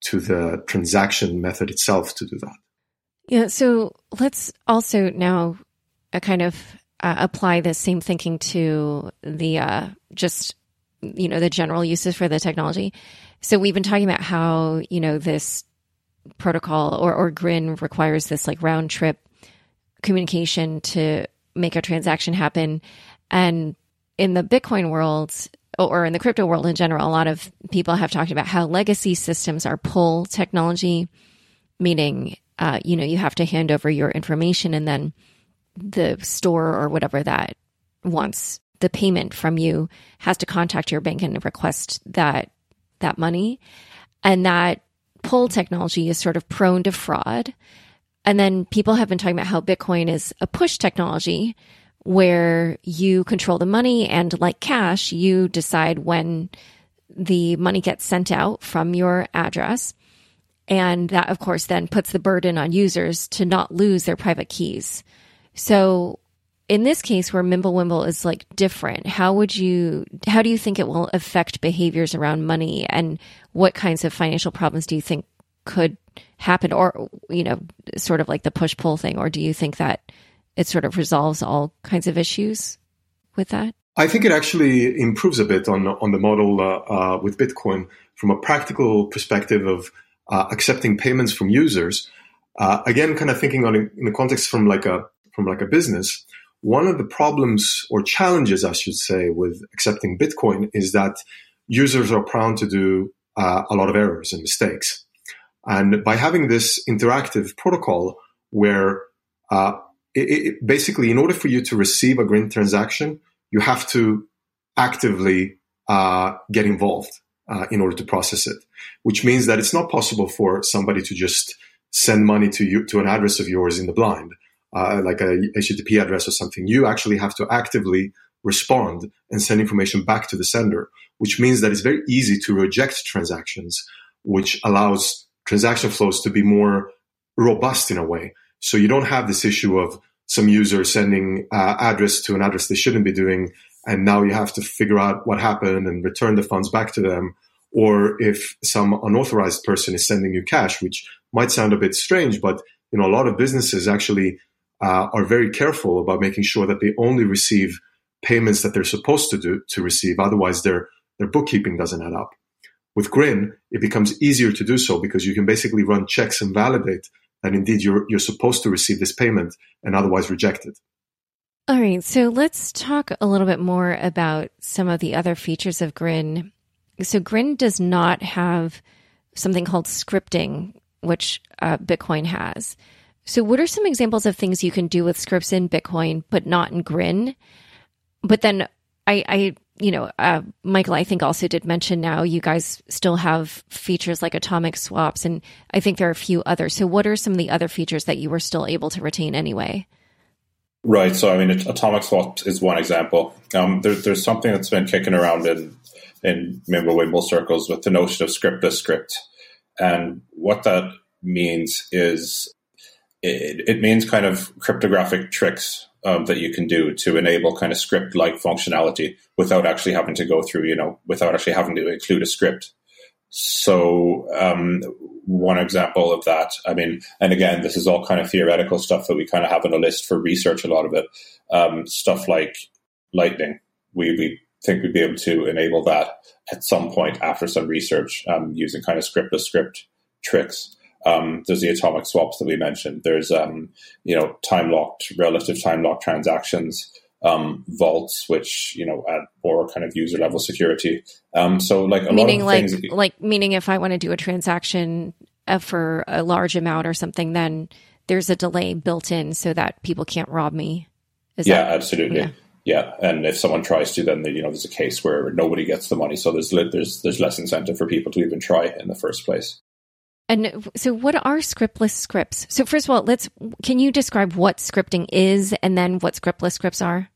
to the transaction method itself to do that. Yeah. So let's also now uh, kind of uh, apply the same thinking to the uh, just you know the general uses for the technology. So we've been talking about how you know this protocol or, or Grin requires this like round trip communication to make a transaction happen. And in the Bitcoin world or in the crypto world in general, a lot of people have talked about how legacy systems are pull technology, meaning, uh, you know, you have to hand over your information and then the store or whatever that wants the payment from you has to contact your bank and request that that money and that pull technology is sort of prone to fraud. And then people have been talking about how Bitcoin is a push technology where you control the money and like cash, you decide when the money gets sent out from your address. And that, of course, then puts the burden on users to not lose their private keys. So in this case where Mimblewimble is like different, how would you how do you think it will affect behaviors around money and what kinds of financial problems do you think could happen or you know, sort of like the push pull thing or do you think that it sort of resolves all kinds of issues with that? I think it actually improves a bit on on the model uh, uh, with Bitcoin from a practical perspective of uh, accepting payments from users. Uh, again, kind of thinking on in the context from like a from like a business. One of the problems or challenges, I should say, with accepting Bitcoin is that users are prone to do uh, a lot of errors and mistakes. And by having this interactive protocol where uh, it, it, basically, in order for you to receive a Grin transaction, you have to actively uh, get involved uh, in order to process it, which means that it's not possible for somebody to just send money to you to an address of yours in the blind, uh, like a HTTP address or something. You actually have to actively respond and send information back to the sender, which means that it's very easy to reject transactions, which allows transaction flows to be more robust in a way. So you don't have this issue of some user sending uh, address to an address they shouldn't be doing, and now you have to figure out what happened and return the funds back to them. Or if some unauthorized person is sending you cash, which might sound a bit strange, but you know a lot of businesses actually uh, are very careful about making sure that they only receive payments that they're supposed to do to receive. Otherwise, their their bookkeeping doesn't add up. With Grin, it becomes easier to do so because you can basically run checks and validate that indeed you're, you're supposed to receive this payment and otherwise reject it. All right. So let's talk a little bit more about some of the other features of Grin. So Grin does not have something called scripting, which uh, Bitcoin has. So what are some examples of things you can do with scripts in Bitcoin, but not in Grin? But then I, I you know, uh, Michael, I think also did mention now you guys still have features like atomic swaps, and I think there are a few others. So, what are some of the other features that you were still able to retain anyway? Right. So, I mean, atomic swaps is one example. Um, there, there's something that's been kicking around in in Mimblewimble circles with the notion of scriptless script, and what that means is it, it means kind of cryptographic tricks um, that you can do to enable kind of script like functionality without actually having to go through, you know, without actually having to include a script. So, um, one example of that, I mean, and again, this is all kind of theoretical stuff that we kind of have on a list for research, a lot of it. Um, stuff like Lightning, we, we think we'd be able to enable that at some point after some research um, using kind of scriptless script tricks. Um, there's the atomic swaps that we mentioned. There's um, you know time locked, relative time locked transactions, um, vaults, which you know add more kind of user level security. Um, so like a meaning lot of like things, like meaning if I want to do a transaction uh, for a large amount or something, then there's a delay built in so that people can't rob me. Is yeah, that, absolutely. Yeah. Yeah, and if someone tries to, then you know there's a case where nobody gets the money, so there's there's there's less incentive for people to even try in the first place. And so, what are scriptless scripts? So, first of all, let's can you describe what scripting is, and then what scriptless scripts are?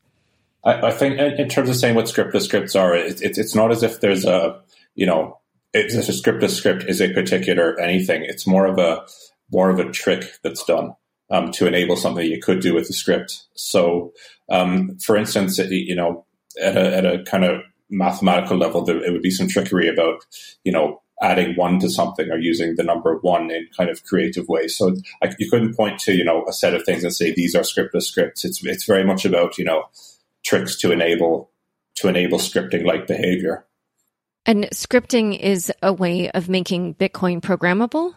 I, I think, in terms of saying what scriptless scripts are, it's, it's it's not as if there's a you know, it's a scriptless script is a particular anything. It's more of a more of a trick that's done um, to enable something you could do with the script. So, um, for instance, you know, at a, at a kind of mathematical level, there, it would be some trickery about you know adding one to something or using the number one in kind of creative ways. So I, you couldn't point to, you know, a set of things and say these are scriptless scripts. It's, it's very much about, you know, tricks to enable, to enable scripting like behavior. And scripting is a way of making Bitcoin programmable?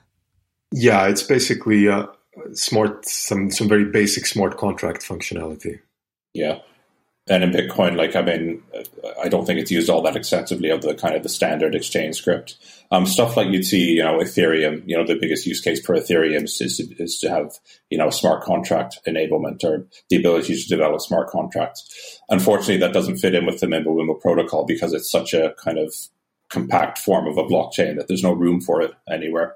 Yeah, it's basically uh, smart, some, some very basic smart contract functionality. Yeah and in Bitcoin, like I mean, I don't think it's used all that extensively of the kind of the standard exchange script. Um, stuff like you'd see, you know, Ethereum. You know, the biggest use case for Ethereum is, is, is to have you know smart contract enablement or the ability to develop smart contracts. Unfortunately, that doesn't fit in with the Mimblewimble protocol because it's such a kind of compact form of a blockchain that there's no room for it anywhere.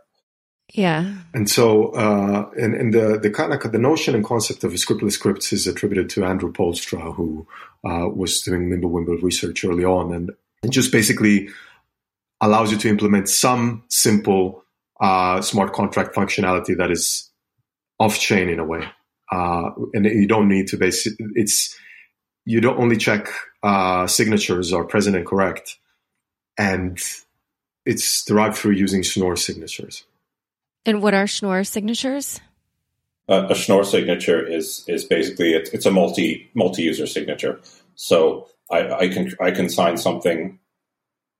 Yeah. And so, uh, and, and the, the kind of the notion and concept of scriptless scripts is attributed to Andrew Poelstra, who uh, was doing Mimblewimble research early on, and it just basically allows you to implement some simple uh, smart contract functionality that is off chain in a way, uh, and you don't need to it, it's you don't only check uh, signatures are present and correct, and it's derived through using Schnorr signatures. And what are Schnorr signatures? Uh, a Schnorr signature is is basically it's, it's a multi multi user signature. So I, I, can I can sign something,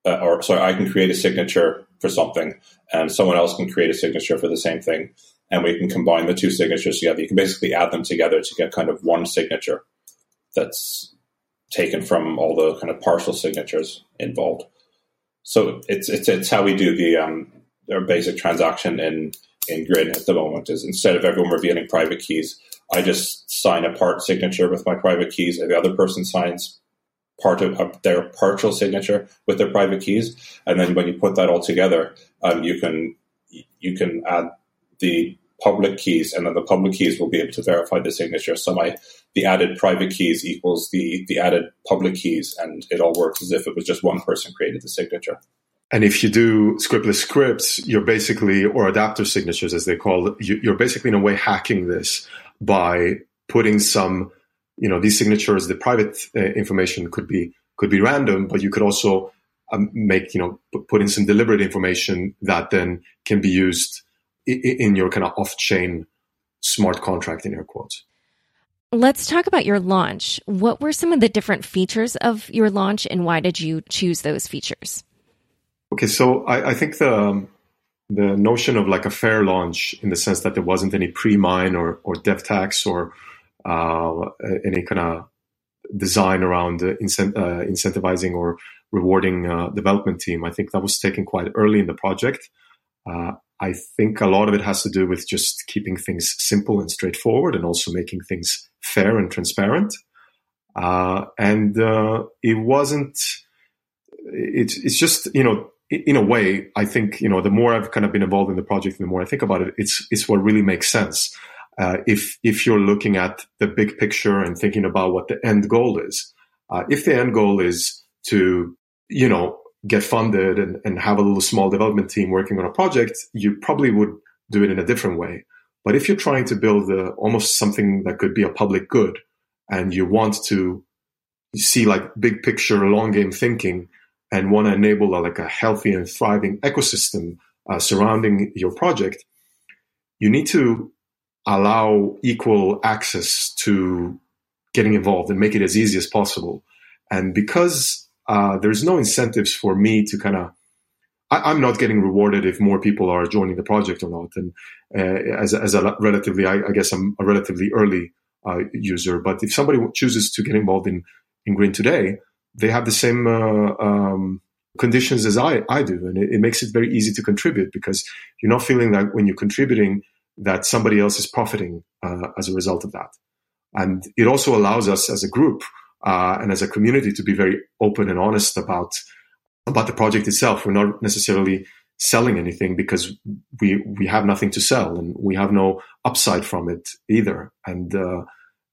uh, or sorry, I can create a signature for something, and someone else can create a signature for the same thing, and we can combine the two signatures together. You can basically add them together to get kind of one signature that's taken from all the kind of partial signatures involved. So it's it's it's how we do the um, our basic transaction in in Grin at the moment. Is instead of everyone revealing private keys, I just sign a part signature with my private keys, and the other person signs part of their partial signature with their private keys, and then when you put that all together, um, you can you can add the public keys, and then the public keys will be able to verify the signature. So my the added private keys equals the the added public keys, and it all works as if it was just one person created the signature. And if you do scriptless scripts, you're basically, or adapter signatures as they call it, you're basically in a way hacking this by putting some, you know, these signatures, the private uh, information could be could be random, but you could also um, make, you know, put in some deliberate information that then can be used in your kind of off-chain smart contract in air quotes. Let's talk about your launch. What were some of the different features of your launch and why did you choose those features? Okay, so I, I think the um, the notion of like a fair launch in the sense that there wasn't any pre-mine or, or dev tax or uh, any kind of design around uh, incent- uh, incentivizing or rewarding uh, development team. I think that was taken quite early in the project. Uh, I think a lot of it has to do with just keeping things simple and straightforward and also making things fair and transparent. Uh, and it wasn't, it's just, you know, in a way, I think, you know, the more I've kind of been involved in the project, the more I think about it, it's, it's what really makes sense. Uh, if, if you're looking at the big picture and thinking about what the end goal is, uh, if the end goal is to, you know, get funded and, and have a little small development team working on a project, you probably would do it in a different way. But if you're trying to build a, almost something that could be a public good and you want to see like big picture, long game thinking and want to enable a, like a healthy and thriving ecosystem uh, surrounding your project, you need to allow equal access to getting involved and make it as easy as possible. And because uh, there's no incentives for me to kind of I'm not getting rewarded if more people are joining the project or not. And uh, as, as a relatively, I, I, guess I'm a relatively early uh, user. But if somebody chooses to get involved in, in Grin today, they have the same uh, um, conditions as I, I do. And it, it, makes it very easy to contribute because you're not feeling that when you're contributing that somebody else is profiting uh, as a result of that. And it also allows us as a group uh, and as a community to be very open and honest about about the project itself. We're not necessarily selling anything because we we have nothing to sell and we have no upside from it either. And uh,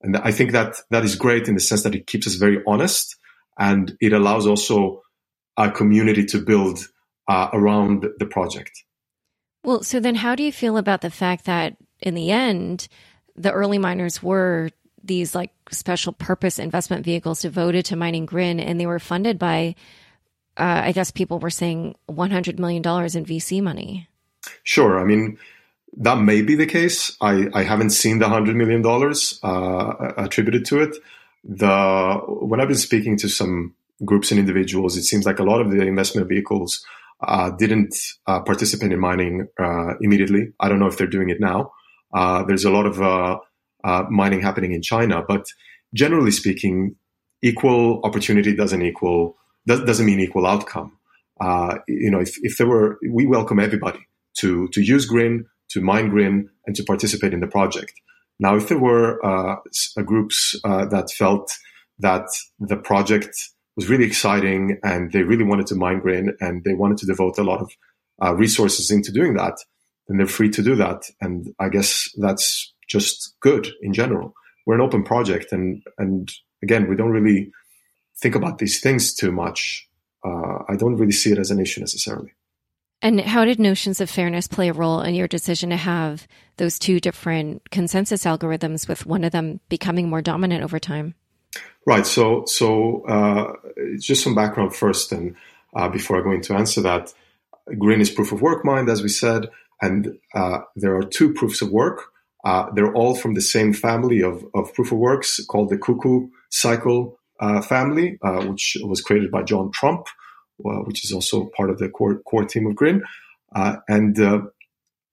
and I think that that is great in the sense that it keeps us very honest and it allows also a community to build uh, around the project. Well, so then how do you feel about the fact that in the end, the early miners were these like special purpose investment vehicles devoted to mining Grin, and they were funded by, uh, I guess people were saying $100 million in VC money. Sure. I mean, that may be the case. I, I haven't seen the $100 million uh, attributed to it. The When I've been speaking to some groups and individuals, it seems like a lot of the investment vehicles uh, didn't uh, participate in mining uh, immediately. I don't know if they're doing it now. Uh, there's a lot of uh, mining happening in China. But generally speaking, equal opportunity doesn't equal doesn't mean equal outcome. Uh, you know, if, if there were, we welcome everybody to to use Grin, to mine Grin, and to participate in the project. Now, if there were uh, groups uh, that felt that the project was really exciting and they really wanted to mine Grin and they wanted to devote a lot of uh, resources into doing that, then they're free to do that. And I guess that's just good in general. We're an open project, and and again, we don't really think about these things too much. Uh, I don't really see it as an issue necessarily. And how did notions of fairness play a role in your decision to have those two different consensus algorithms, with one of them becoming more dominant over time? Right. So, so uh, just some background first, and uh, before I go into answer that, Grin is proof of work mined, as we said, and uh, there are two proofs of work Uh, they're all from the same family of, of proof of works called the Cuckoo Cycle uh, family, uh, which was created by John Tromp, which is also part of the core, core team of Grin. Uh, and uh,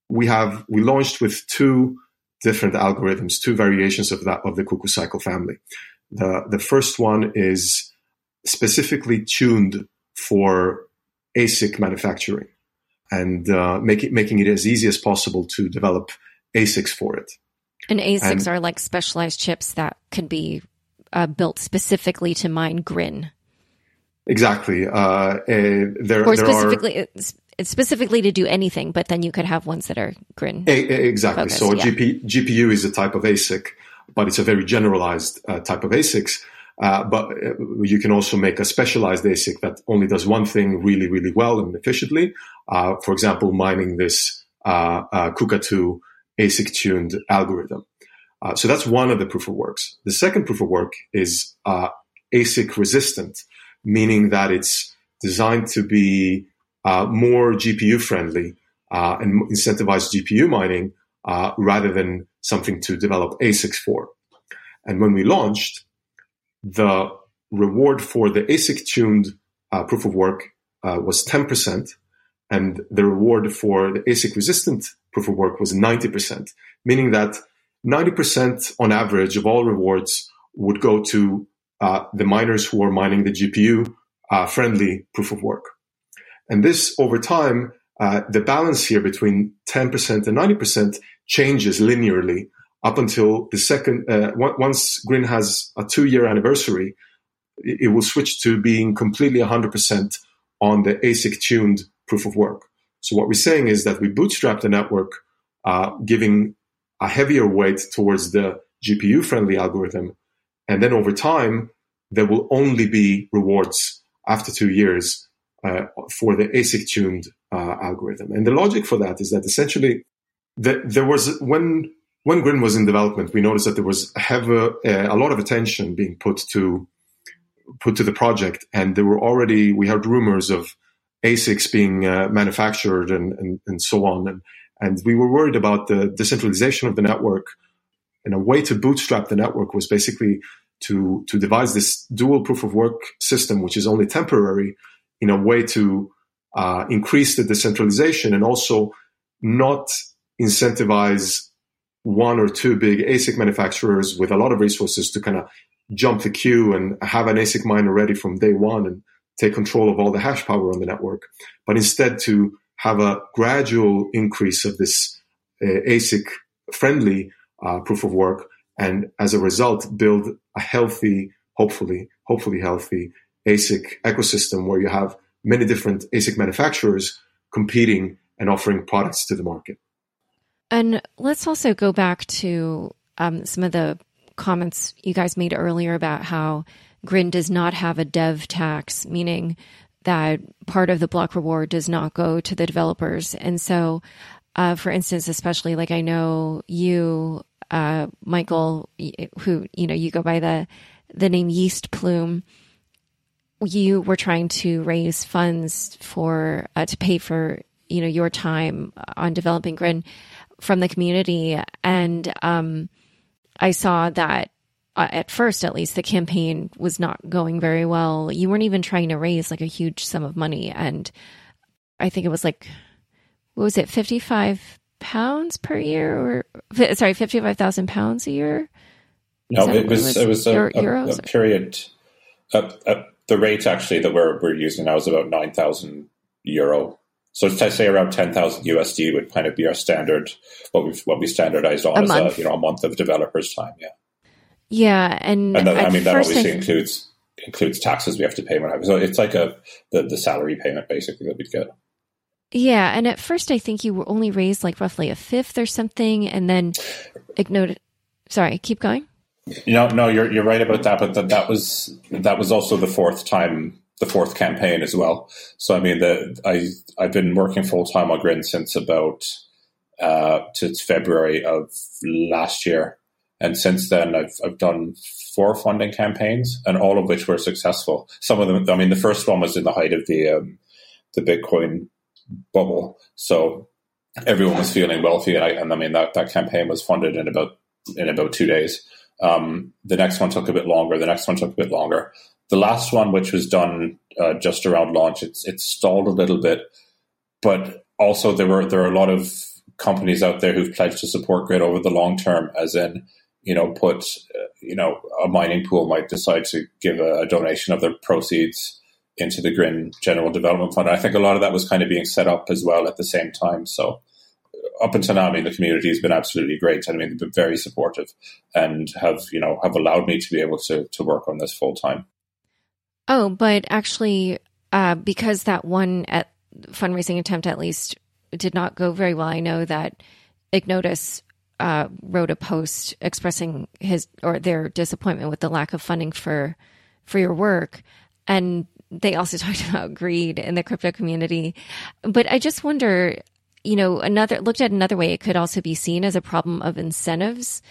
we have we launched with two different algorithms, two variations of that of the Cuckoo Cycle family. The the first one is specifically tuned for ASIC manufacturing and uh, make it, making it as easy as possible to develop ASICs for it. And ASICs and, are like specialized chips that can be uh, built specifically to mine Grin. Exactly. Uh, eh, there, or there specifically, are, it's specifically to do anything, but then you could have ones that are Grin. exactly. Focused, so a yeah. GP, GPU is a type of ASIC, but it's a very generalized uh, type of ASICs. Uh, but uh, you can also make a specialized ASIC that only does one thing really, really well and efficiently. Uh, for example, mining this uh, uh, Cuckatoo ASIC tuned algorithm. Uh, so that's one of the proof of works. The second proof of work is ASIC resistant, meaning that it's designed to be more GPU friendly and incentivize GPU mining rather than something to develop ASICs for. And when we launched, the reward for the ASIC tuned uh, proof of work uh, was 10%, and the reward for the ASIC resistant proof of work was 90%, meaning that 90% on average of all rewards would go to uh, the miners who are mining the GPU uh, friendly proof of work. And this over time, uh, the balance here between 10% and 90% changes linearly up until the second, uh, once Grin has a two year anniversary, it will switch to being completely 100% on the ASIC tuned proof of work. So what we're saying is that we bootstrap the network, uh, giving a heavier weight towards the GPU friendly algorithm. And then over time, there will only be rewards after two years uh, for the ASIC tuned uh, algorithm. And the logic for that is that essentially the, there was when when Grin was in development, we noticed that there was have a, a lot of attention being put to put to the project, and there were already we heard rumors of ASICs being uh, manufactured and, and and so on, and and we were worried about the decentralization of the network. And a way to bootstrap the network was basically to to devise this dual proof of work system, which is only temporary, in a way to uh, increase the decentralization and also not incentivize one or two big ASIC manufacturers with a lot of resources to kind of jump the queue and have an ASIC miner ready from day one and take control of all the hash power on the network, but instead to have a gradual increase of this uh, ASIC friendly uh, proof of work, and as a result, build a healthy, hopefully, hopefully healthy ASIC ecosystem where you have many different ASIC manufacturers competing and offering products to the market. And let's also go back to um, some of the comments you guys made earlier about how Grin does not have a dev tax, meaning that part of the block reward does not go to the developers. And so, uh, for instance, especially like I know you, uh, Michael, who you know you go by the the name Yeastplume. You were trying to raise funds for uh, to pay for you know your time on developing Grin from the community. And um, I saw that uh, at first, at least, the campaign was not going very well. You weren't even trying to raise like a huge sum of money. And I think it was like, what was it, 55 pounds per year or sorry, 55,000 pounds a year? No, it was, it was, a, a, a period. the rate actually that we're, we're using now is about 9,000 euro so to say around ten thousand USD would kind of be our standard what we what we standardized on a as month. a you know a month of developers time. Yeah, yeah, and, and that, I mean that obviously th- includes includes taxes we have to pay. So it's like a the, the salary payment basically that we'd get. Yeah, and at first I think you were only raised like roughly a fifth or something, and then ignored. Sorry, keep going. No, no, you're you're right about that, but that that was that was also the fourth time the fourth campaign as well. So I mean, the, I I've been working full time on Grin since about uh, since February of last year, and since then I've I've done four funding campaigns, and all of which were successful. Some of them, I mean, the first one was in the height of the um, the Bitcoin bubble, so everyone was feeling wealthy, and I, and I mean that that campaign was funded in about in about two days. Um, the next one took a bit longer. The next one took a bit longer. The last one, which was done uh, just around launch, it's it stalled a little bit, but also there were there are a lot of companies out there who've pledged to support Grin over the long term, as in you know put uh, you know a mining pool might decide to give a, a donation of their proceeds into the Grin General Development Fund. I think a lot of that was kind of being set up as well at the same time. So up until now, I mean, the community has been absolutely great. I mean, they've been very supportive and have, you know, have allowed me to be able to, to work on this full time. Oh, but actually, uh, because that one at fundraising attempt at least did not go very well, I know that Ignotus uh, wrote a post expressing his or their disappointment with the lack of funding for for your work, and they also talked about greed in the crypto community. But I just wonder, you know, another looked at another way, it could also be seen as a problem of incentives.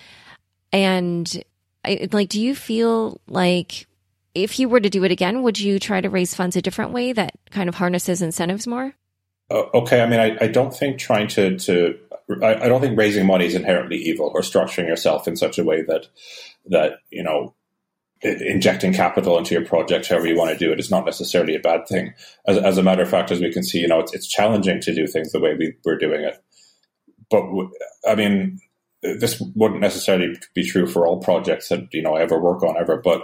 And I, like, do you feel like if you were to do it again, would you try to raise funds a different way that kind of harnesses incentives more? Uh, okay, I mean, I, I, don't think trying to to I, I, don't think raising money is inherently evil or structuring yourself in such a way that that you know injecting capital into your project, however you want to do it, is not necessarily a bad thing. As, as a matter of fact, as we can see, you know, it's, it's challenging to do things the way we, we're doing it. But I mean, this wouldn't necessarily be true for all projects that you know I ever work on ever. But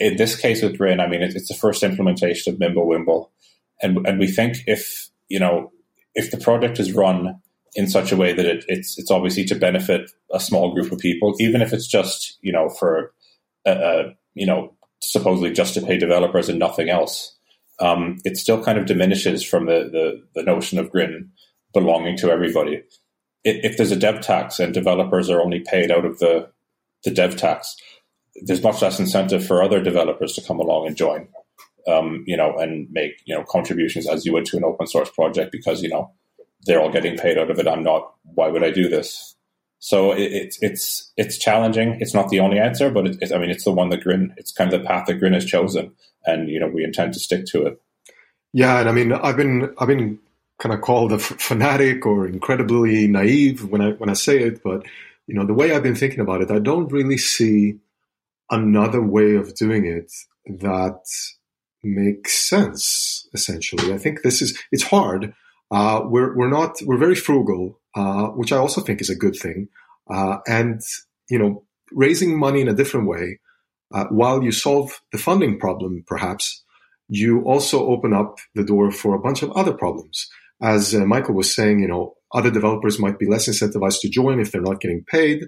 in this case with Grin, I mean, it's the first implementation of Mimblewimble, and and we think if you know if the project is run in such a way that it, it's it's obviously to benefit a small group of people, even if it's just you know for uh, you know, supposedly just to pay developers and nothing else, um, it still kind of diminishes from the, the, the notion of Grin belonging to everybody. If there's a dev tax and developers are only paid out of the, the dev tax, there's much less incentive for other developers to come along and join, um, you know, and make, you know, contributions as you would to an open source project because, you know, they're all getting paid out of it. I'm not. Why would I do this? So it, it's it's it's challenging. It's not the only answer, but it, I mean, it's the one that Grin. It's kind of the path that Grin has chosen, and you know, we intend to stick to it. Yeah, and I mean, I've been I've been kind of called a fanatic or incredibly naive when I when I say it, but you know, the way I've been thinking about it, I don't really see another way of doing it that makes sense. Essentially, I think this is it's hard. Uh, we're we're not we're very frugal uh, which I also think is a good thing. Uh, and, you know, raising money in a different way, uh, while you solve the funding problem, perhaps, you also open up the door for a bunch of other problems. As uh, Michael was saying, you know, other developers might be less incentivized to join if they're not getting paid.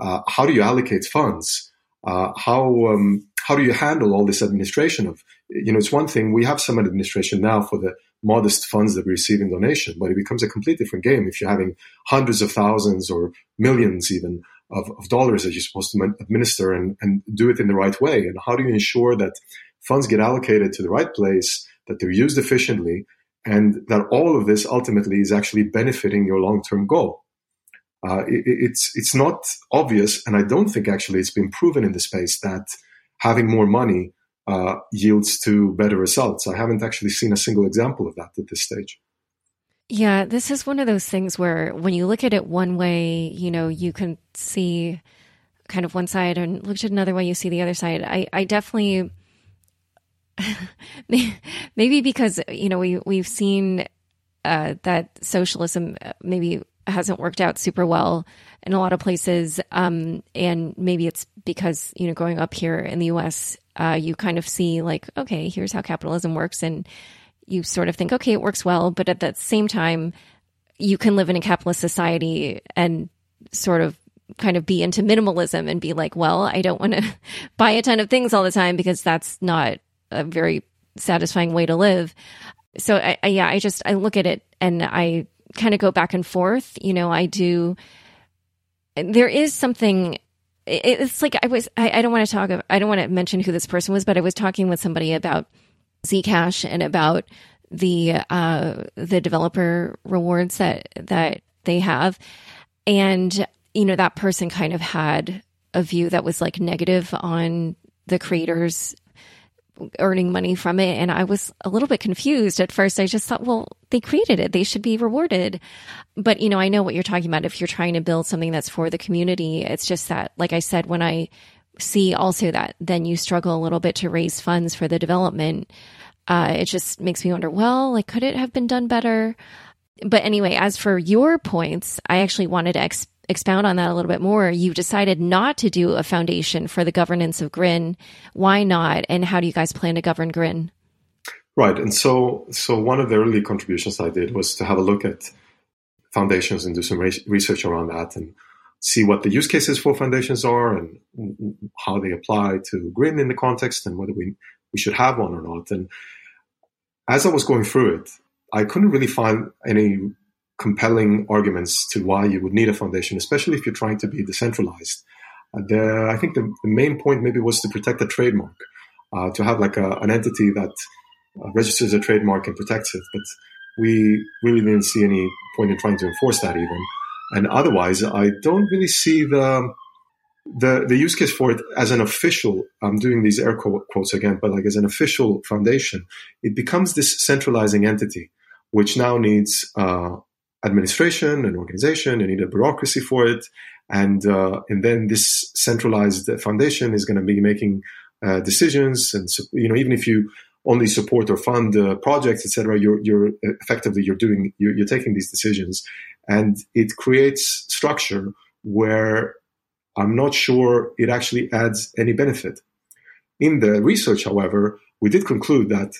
Uh, how do you allocate funds? how um, how do you handle all this administration of you know it's one thing we have some administration now for the modest funds that we receive in donation, but it becomes a completely different game if you're having hundreds of thousands or millions even of, of dollars that you're supposed to administer and, and do it in the right way. And how do you ensure that funds get allocated to the right place, that they're used efficiently, and that all of this ultimately is actually benefiting your long-term goal? Uh, it, it's it's not obvious, and I don't think actually it's been proven in the space that having more money uh, yields to better results. I haven't actually seen a single example of that at this stage. Yeah, this is one of those things where when you look at it one way, you know, you can see kind of one side and look at another way, you see the other side. I, I definitely, maybe because, you know, we, we've seen uh, that socialism uh, maybe hasn't worked out super well in a lot of places. Um, and maybe it's because, you know, growing up here in the US, uh, you kind of see like, okay, here's how capitalism works. And you sort of think, okay, it works well. But at the same time, you can live in a capitalist society and sort of kind of be into minimalism and be like, well, I don't want to buy a ton of things all the time because that's not a very satisfying way to live. So I, I yeah, I just I look at it and I kind of go back and forth. You know, I do. There is something. It's like I was. I, I don't want to talk. I don't want to mention who this person was, but I was talking with somebody about Zcash and about the uh, the developer rewards that that they have, and you know that person kind of had a view that was like negative on the creators earning money from it. And I was a little bit confused at first. I just thought, well, they created it. They should be rewarded. But, you know, I know what you're talking about. If you're trying to build something that's for the community, it's just that, like I said, when I see also that then you struggle a little bit to raise funds for the development, uh, it just makes me wonder, well, like, could it have been done better? But anyway, as for your points, I actually wanted to expound on that a little bit more. You decided not to do a foundation for the governance of Grin. Why not? And how do you guys plan to govern Grin? Right. And so, so one of the early contributions I did was to have a look at foundations and do some research around that and see what the use cases for foundations are and how they apply to Grin in the context and whether we, we should have one or not. And as I was going through it, I couldn't really find any compelling arguments to why you would need a foundation, especially if you're trying to be decentralized. Uh, the, I think the, the, main point maybe was to protect a trademark, uh, to have like a, an entity that uh, registers a trademark and protects it. But we really didn't see any point in trying to enforce that even. And otherwise, I don't really see the the the use case for it as an official. I'm doing these air quotes again, but like as an official foundation, it becomes this centralizing entity, which now needs uh, administration and organization. You need a bureaucracy for it, and uh, and then this centralized foundation is going to be making uh, decisions. And you know, even if you only support or fund uh, projects, etc., you're you're effectively you're doing you're, you're taking these decisions, and it creates structure where I'm not sure it actually adds any benefit. In the research, however, we did conclude that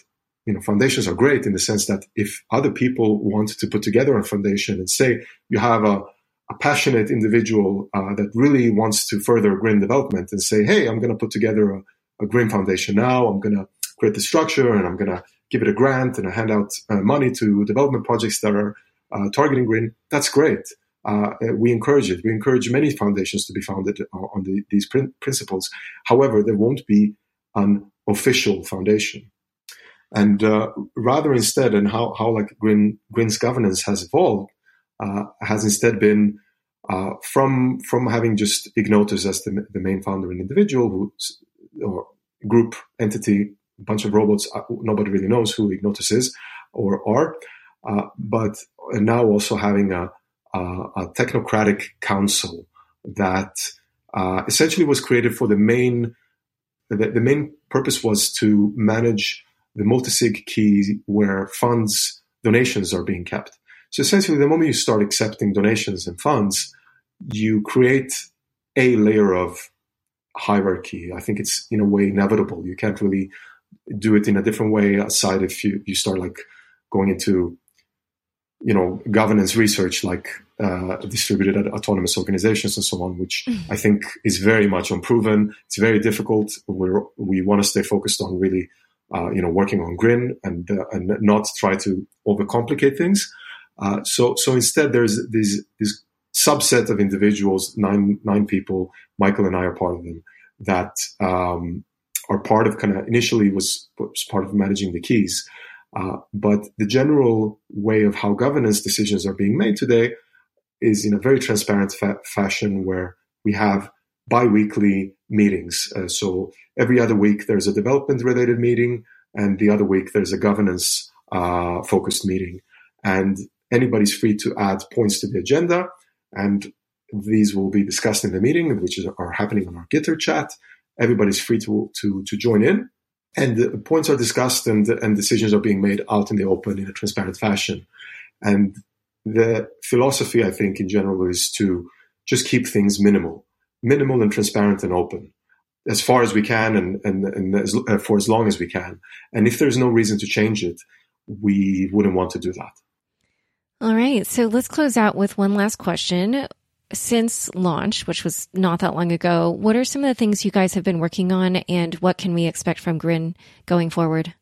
you know, foundations are great in the sense that if other people want to put together a foundation and say you have a, a passionate individual uh, that really wants to further Grin development and say, hey, I'm going to put together a, a Grin foundation now. I'm going to create the structure and I'm going to give it a grant and I hand out uh, money to development projects that are uh, targeting Grin. That's great. Uh, we encourage it. We encourage many foundations to be founded on the, these prin- principles. However, there won't be an official foundation. And uh, rather instead, and how, how like Grin, Grin's governance has evolved, uh, has instead been uh, from from having just Ignotus as the, the main founder and individual, who, or group entity, a bunch of robots. Uh, nobody really knows who Ignotus is or are, uh, but now also having a, a, a technocratic council that uh, essentially was created for the main. The, the main purpose was to manage the multi-sig key where funds, donations are being kept. So essentially, the moment you start accepting donations and funds, you create a layer of hierarchy. I think it's in a way inevitable. You can't really do it in a different way aside if you, you start like going into, you know, governance research like uh, distributed autonomous organizations and so on, which mm-hmm. I think is very much unproven. It's very difficult. We're, we want to stay focused on really uh, you know, working on Grin and uh, and not try to overcomplicate things. Uh, so so instead, there's this this subset of individuals, nine nine people. Michael and I are part of them that um, are part of kind of initially was, was part of managing the keys. Uh, but the general way of how governance decisions are being made today is in a very transparent fa- fashion where we have bi-weekly meetings. Uh, so every other week there's a development related meeting, and the other week there's a governance uh, focused meeting. And anybody's free to add points to the agenda, and these will be discussed in the meeting, which is, are happening on our Gitter chat. Everybody's free to to to join in, and the points are discussed and and decisions are being made out in the open in a transparent fashion. And the philosophy, I think, in general, is to just keep things minimal minimal and transparent and open as far as we can and, and, and as, uh, for as long as we can. And if there's no reason to change it, we wouldn't want to do that. All right. So let's close out with one last question. Since launch, which was not that long ago, what are some of the things you guys have been working on and what can we expect from Grin going forward?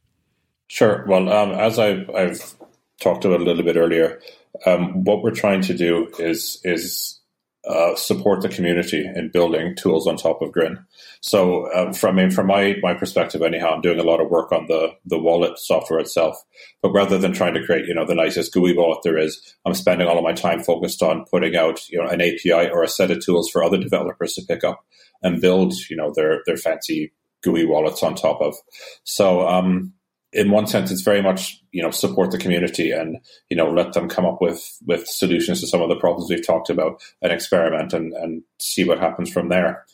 Sure. Well, um, as I've, I've, talked about a little bit earlier, um, what we're trying to do is is uh, support the community in building tools on top of Grin. So, uh, from I mean, from my my perspective, anyhow, I'm doing a lot of work on the the wallet software itself. But rather than trying to create, you know, the nicest GUI wallet there is, I'm spending all of my time focused on putting out, you know, an API or a set of tools for other developers to pick up and build, you know, their their fancy GUI wallets on top of. So, um, in one sense, it's very much you know support the community and you know let them come up with with solutions to some of the problems we've talked about and experiment and and see what happens from there.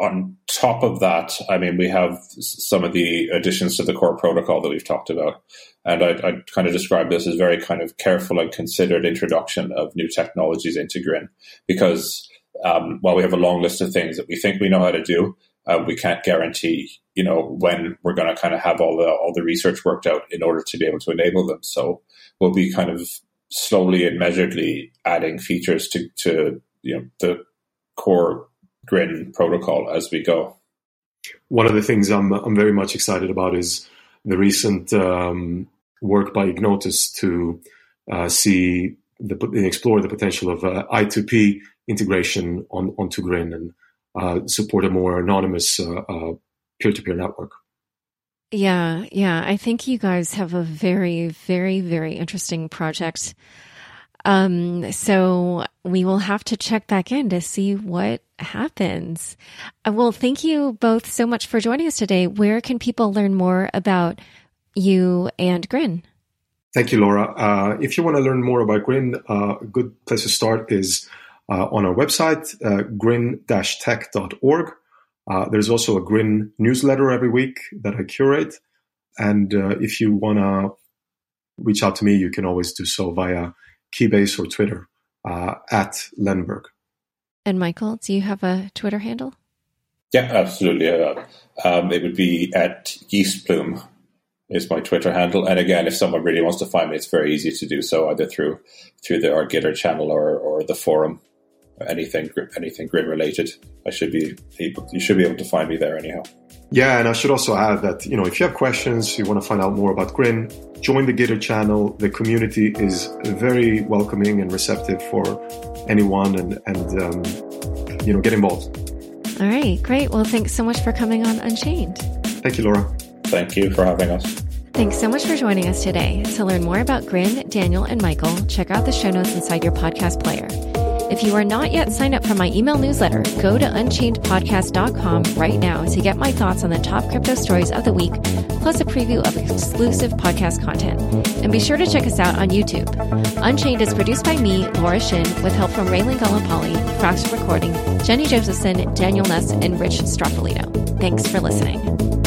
On top of that, I mean, we have some of the additions to the core protocol that we've talked about, and I, I kind of describe this as very kind of careful and considered introduction of new technologies into Grin because um, while we have a long list of things that we think we know how to do, uh, we can't guarantee, you know, when we're going to kind of have all the all the research worked out in order to be able to enable them. So we'll be kind of slowly and measuredly adding features to to you know the core Grin protocol as we go. One of the things I'm I'm very much excited about is the recent um, work by Ignotus to uh, see the explore the potential of uh, I2P integration on onto Grin and uh, support a more anonymous uh, uh, peer-to-peer network. Yeah, yeah. I think you guys have a very, very, very interesting project. Um, so we will have to check back in to see what happens. Uh, well, thank you both so much for joining us today. Where can people learn more about you and Grin? Thank you, Laura. Uh, if you want to learn more about Grin, uh, a good place to start is uh, on our website, uh, grin-tech.org. Uh, there's also a Grin newsletter every week that I curate. And if you want to reach out to me, you can always do so via Keybase or Twitter at Lehnberg. And Michael, do you have a Twitter handle? Yeah, absolutely. Uh, um, it would be at Yeastplume is my Twitter handle. And again, if someone really wants to find me, it's very easy to do so either through through the our Gitter channel or, or the forum anything anything grin related. I should be able, you should be able to find me there anyhow. Yeah, and I should also add that you know if you have questions, you want to find out more about Grin, join the Gitter channel. The community is very welcoming and receptive for anyone, and and um, you know get involved. All right, great. Well, thanks so much for coming on Unchained. Thank you, Laura. Thank you for having us. Thanks so much for joining us today. To learn more about Grin, Daniel, and Michael, check out the show notes inside your podcast player. If you are not yet signed up for my email newsletter, go to unchainedpodcast.com right now to get my thoughts on the top crypto stories of the week, plus a preview of exclusive podcast content. And be sure to check us out on YouTube. Unchained is produced by me, Laura Shin, with help from Raylan Gallipoli, Fractal Recording, Jenny Josephson, Daniel Nuss, and Rich Stroffolino. Thanks for listening.